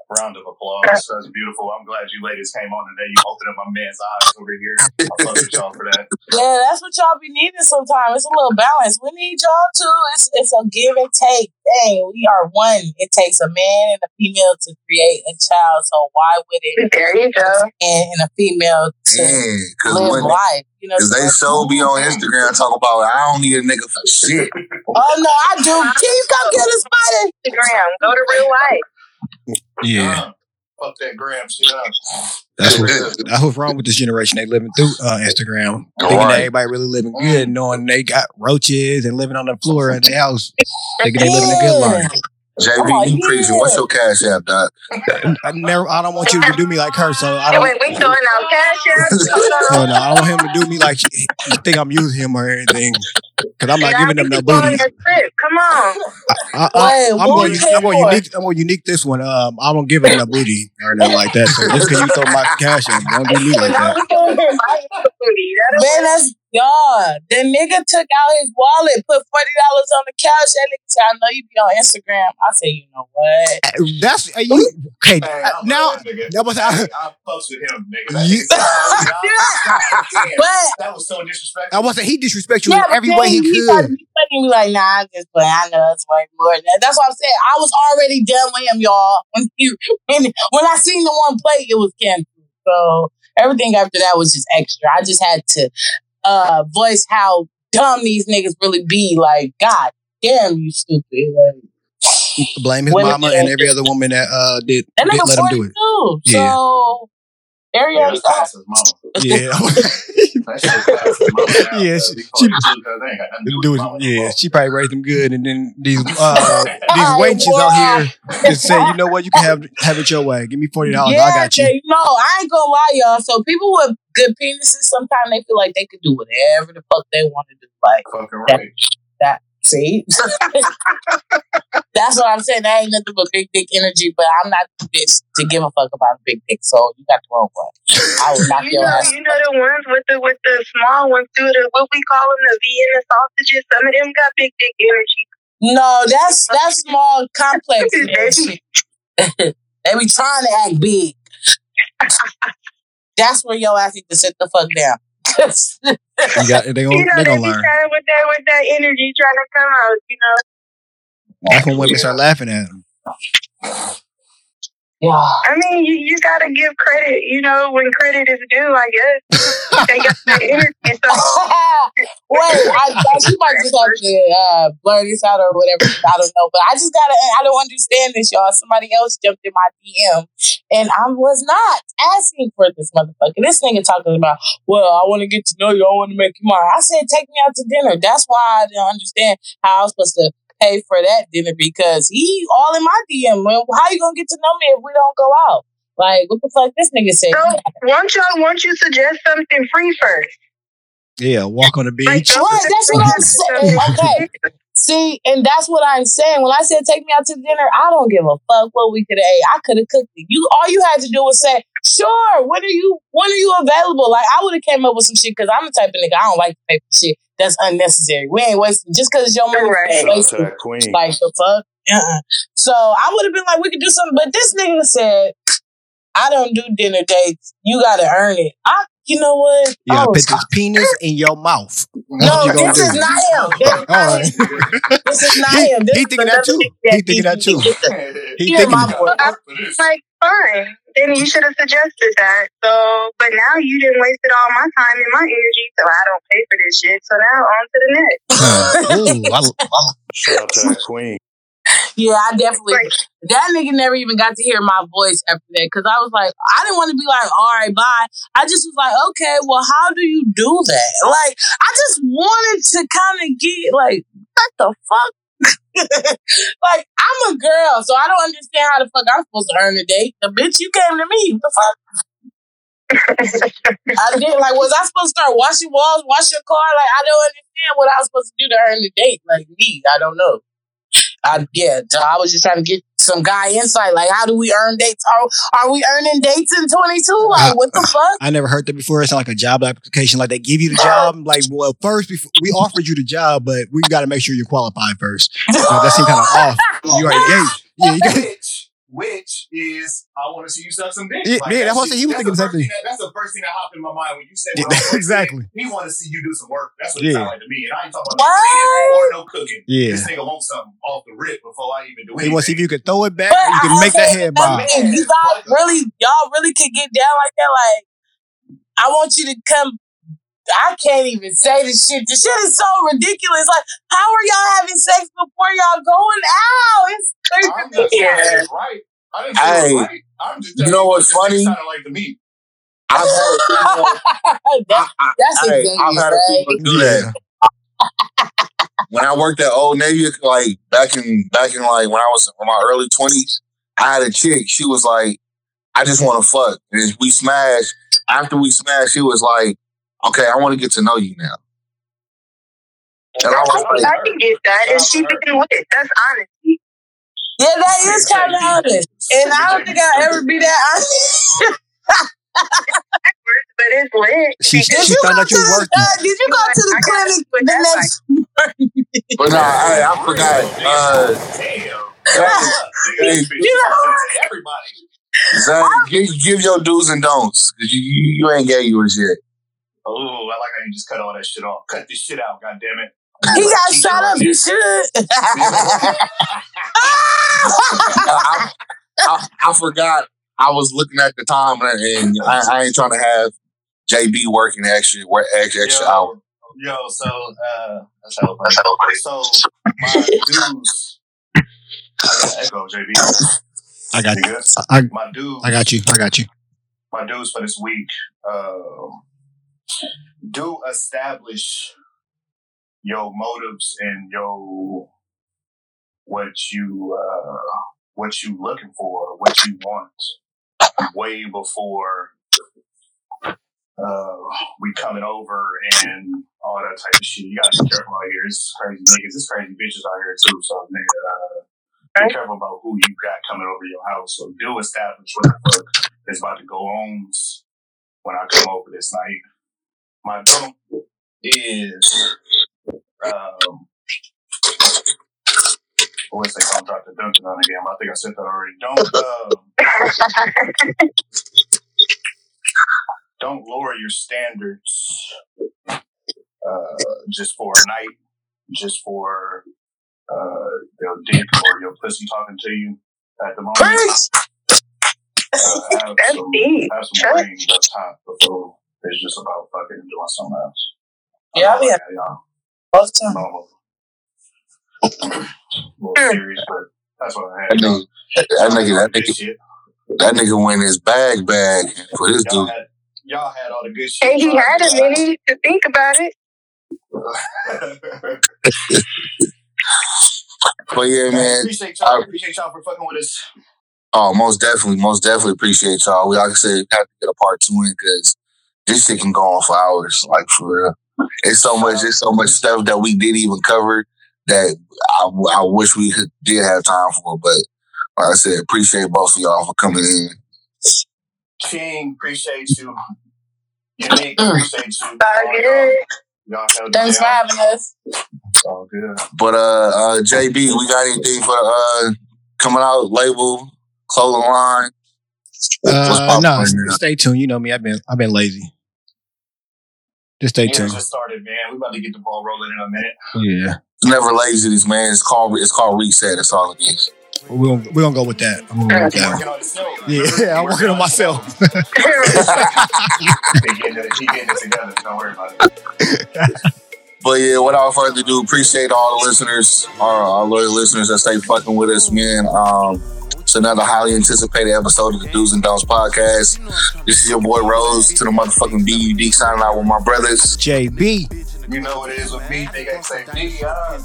Round of applause. That's beautiful. I'm glad you ladies came on today. You opened up my man's eyes over here. I fuck with y'all for that. Yeah, that's what y'all be needing sometimes. It's a little balance. We need y'all too. It's it's a give and take thing. We are one. It takes a man and a female to create a child. So why would it There you go. and, and a female to mm, Because live when life? You know, because they so be on Instagram talking about I don't need a nigga for shit. Oh no, I do. Can you come get us, buddy? Instagram. Go to real life. Yeah, Uh, fuck that gram shit up. that's what that's what's wrong with this generation. They living through uh, Instagram, thinking that everybody really living good, knowing they got roaches and living on the floor at their house, thinking they living a good life. JB, Oh, you yeah. preaching. What's your cash app, dog? I never, I don't want you to do me like her, so I don't. Wait, we throwing out cash No, apps? no, I don't want him to do me like you think I'm using him or anything. Because I'm not Y'all giving them need no to go on booty. Come on. I, Wait, I, I'm going. I'm going unique. I'm going unique this one. Um, I don't give him no booty or nothing like that. So just because you throw my cash in, don't do me like that. we doing him. I ain't the booty. That'll Man, that's God. The nigga took out his wallet, put forty dollars on the couch. That nigga said, "I know you be on Instagram." I say, "You know what? Uh, That's are you okay? Hey, uh, I'm now, that nigga. that was I, I fucks with him, nigga. You- That, But that was so disrespectful. I wasn't. He disrespect you yeah, in every way he then tried to could. be funny and be like, "Nah, I'm just playing. I know it's worth more than that." That's what I'm saying. I was already done with him, y'all. When he when, when I seen the one play, it was canceled. So everything after that was just extra. I just had to uh voice how dumb these niggas really be. Like, God damn, you stupid. Like, Blame his mama can't- and every other woman that uh did, That did nigga let him do it. 42. Yeah. So there you Yeah, go. that's his mama. Yeah, That shit past his mama now, Yeah, so she- he she- 42, 'cause they ain't got nothing to do do with it. his mama. Yeah, she probably raised him good, and then these uh these wenches out here just say, you know what, you can have have it your way. Give me forty dollars, yeah, I got you. they- no, I ain't gonna lie, y'all. So people with good penises, sometimes they feel like they could do whatever the fuck they want to do. Like, Fucking right. that. See, that's what I'm saying. That ain't nothing but big dick energy. But I'm not the bitch to give a fuck about a big dick. So you got the wrong one. I will knock You your know, ass. you know the ones with the with the small ones too. The what we call them, the Vienna sausages. Some of them got big dick energy. No, that's that's small complex. energy. they be trying to act big. That's where your ass need to sit the fuck down. You got they gonna know, they they gonna be learn. trying with that with that energy trying to come out. You know. That's when women start laughing at them. Yeah. I mean, you, you gotta give credit, you know, when credit is due, I guess. they got that energy. So, Wait, I, I, she might just have to uh, blur this out or whatever. I don't know, but I just gotta. I don't understand this, y'all. Somebody else jumped in my DM, and I was not asking for this motherfucker. This nigga talking about, well, I want to get to know you. I want to make you mine. I said, take me out to dinner. That's why I didn't understand how I was supposed to pay for that dinner because he all in my DM. Well, how you gonna get to know me if we don't go out? Like, what the fuck? This nigga said. so won't y'all won't you suggest something free first? Yeah, walk on the Like, beach. Right, that's what I'm saying. Okay. See, and that's what I'm saying. When I said take me out to dinner, I don't give a fuck what we could have ate. I could have cooked it. You all you had to do was say, sure, when are you when are you available? Like I would have came up with some shit because I'm the type of nigga I don't like to pay for shit that's unnecessary. We ain't wasting just because it's your money. Right. we ain't Shout out to that queen. Like the fuck. Uh-uh. So I would have been like, we could do something, but this nigga said, I don't do dinner dates. You gotta earn it. I, you know what? You gotta Oh, put this penis in your mouth. That's no, what you gonna this do. is not him. This, All right. this is not He- him. This he thinking that too. nigga He thinking that too. to He thinking that. voice. I'm like, fine. Then you should have suggested that. So, but now you didn't wasted all my time and my energy, so I don't pay for this shit. So now on to the next. Ooh, I, I, Shout out to that queen. Yeah, I definitely. That nigga never even got to hear my voice after that because I was like, I didn't want to be like, all right, bye. I just was like, okay, well, how do you do that? Like, I just wanted to kind of get like, what the fuck? like, I'm a girl, so I don't understand how the fuck I'm supposed to earn a date. The bitch, you came to me. What the fuck? I did like, was I supposed to start washing walls, wash your car? Like, I don't understand what I was supposed to do to earn a date. Like me, I don't know. I yeah, I was just trying to get some guy insight. Like, how do we earn dates? Are are we earning dates in twenty two? Like, what the fuck? I never heard that before. It's not like a job application. Like they give you the job. Like, well, first before we offered you the job, but we got to make sure you're qualified first. That seemed kind of off. You already gave. Yeah, you got. which, which is, I want to see you suck some dick. Yeah, yeah, that's what I said. He was thinking the same first thing. that- that's the first thing that hopped in my mind when you said Yeah, what exactly. say. He want to see you do some work. That's what Yeah. it sounded like to me. And I ain't talking about no What? cleaning or no cooking. Yeah. This nigga wants something off the rip before I even do it He wants to see if you can throw it back. But Or you can I make that head bob. If you guys really, y'all really could get down like that. Like, I want you to come. I can't even say the shit. The shit is so ridiculous. Like, how are y'all having sex before y'all going out? It's I'm not saying Yeah. right. I didn't say Hey, it was right. I'm just you know what's funny? sounded like to me. I've had, That- I, that's I, hey, I've had people do that. When I worked at Old Navy, like back in back in like when I was in my early twenties, I had a chick. She was like, "I just want to fuck." And we smashed. After we smashed, she was like, "Okay, I want to get to know you now." And I was I, like, I can get that. And she being with it. That's honesty. Yeah, that is kind of honest. And I don't think I'll ever be that honest. But it's lit. She, Did she you found go out to you the, working. uh, did you go to the I clinic with the that, next but no, I, I forgot. Uh, Damn. hey, You know- Everybody. Zay, give, give your do's and don'ts because you, you you ain't gave yours yet. Oh, I like how you just cut all that shit off. Cut this shit out, God damn it. He got shot up. You should. I, I, I forgot. I was looking at the time and, and I, I ain't trying to have JB working extra work extra, extra Yo, hour. Yo, so uh, that's how funny. So my dues. I got echo, JB. I got You? I, My dues. I got you. I got you. my dues for this week. Um, do establish your motives and your what you uh, what you looking for, what you want, way before uh, we coming over and all that type of shit. You gotta be careful out here. It's crazy niggas, it's crazy bitches out here too. So nigga, uh, be careful about who you got coming over your house. So do establish what the fuck is about to go on when I come over this night. My don't is um I would say don't drop the dunking on again, but I think I said that already. Don't um, don't lower your standards uh, just for a night, just for uh, your dick or your pussy talking to you at the moment. Preach. Uh, have That's some, deep. have some Church. brains up top before it's just about fucking doing something else. Yeah, I be yeah, y'all. All the time. Normal. a little serious, but that's what I That had. nigga, that nigga, that nigga, shit. that nigga went his bag bag for this Y'all dude. had, y'all had all the good shit. And he had a minute to think about it. But yeah, man. appreciate y'all. appreciate y'all for fucking with us. Oh, most definitely, most definitely appreciate y'all. We like I said, have to get a part two in because this shit can go on for hours. Like for real, it's so much, it's so much stuff that we didn't even cover that I, I wish we could- did have time for. But like I said, appreciate both of y'all for coming in. King, appreciate you. Unique, appreciate you. All All y'all, good. y'all held it Thanks for having us. It's all good. But uh, uh, JB, we got anything for uh coming out label clothing line? What's Uh, no, right stay tuned. You know me. I've been I've been lazy. Just stay tuned. just started, man. We about to get the ball rolling in a minute. Yeah, Never lazy, man. It's called it's called reset. That's all it is. we're gonna, we're gonna go with that. I'm gonna go with that. Working on yourself. Yeah, I'm working on myself. He getting it, he getting it. Don't worry about it. But yeah, without further ado, appreciate all the listeners, our, our loyal listeners that stay fucking with us, man. Um, it's another highly anticipated episode of the Do's and Don'ts podcast. This is your boy Rose to the motherfucking BUD signing out with my brothers. JB. You know what it is with me, Big XAV. Uh,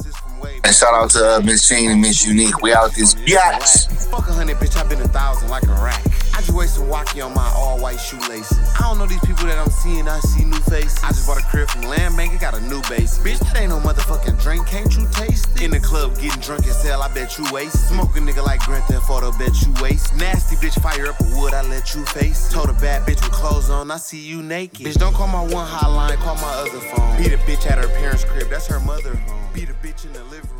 And shout out to uh, Miss Jean and Miss Unique. We out this biatch. Fuck a hundred, bitch, I've been a thousand like a rack. I just wasted walkie on my all white shoelaces. I don't know these people that I'm seeing, I see new faces. I just bought a crib from Land Bank, it got a new base. Bitch, that ain't no motherfucking drink, can't you taste it? In the club, getting drunk as hell, I bet you waste. Smoke a nigga like Grand Theft Auto, bet you waste. Nasty bitch, fire up a wood, I let you face. Told a bad bitch with clothes on, I see you naked. Bitch, don't call my one hotline, call my other phone. Beat a bitch at her parents' crib, that's her mother home. Beat a bitch in the living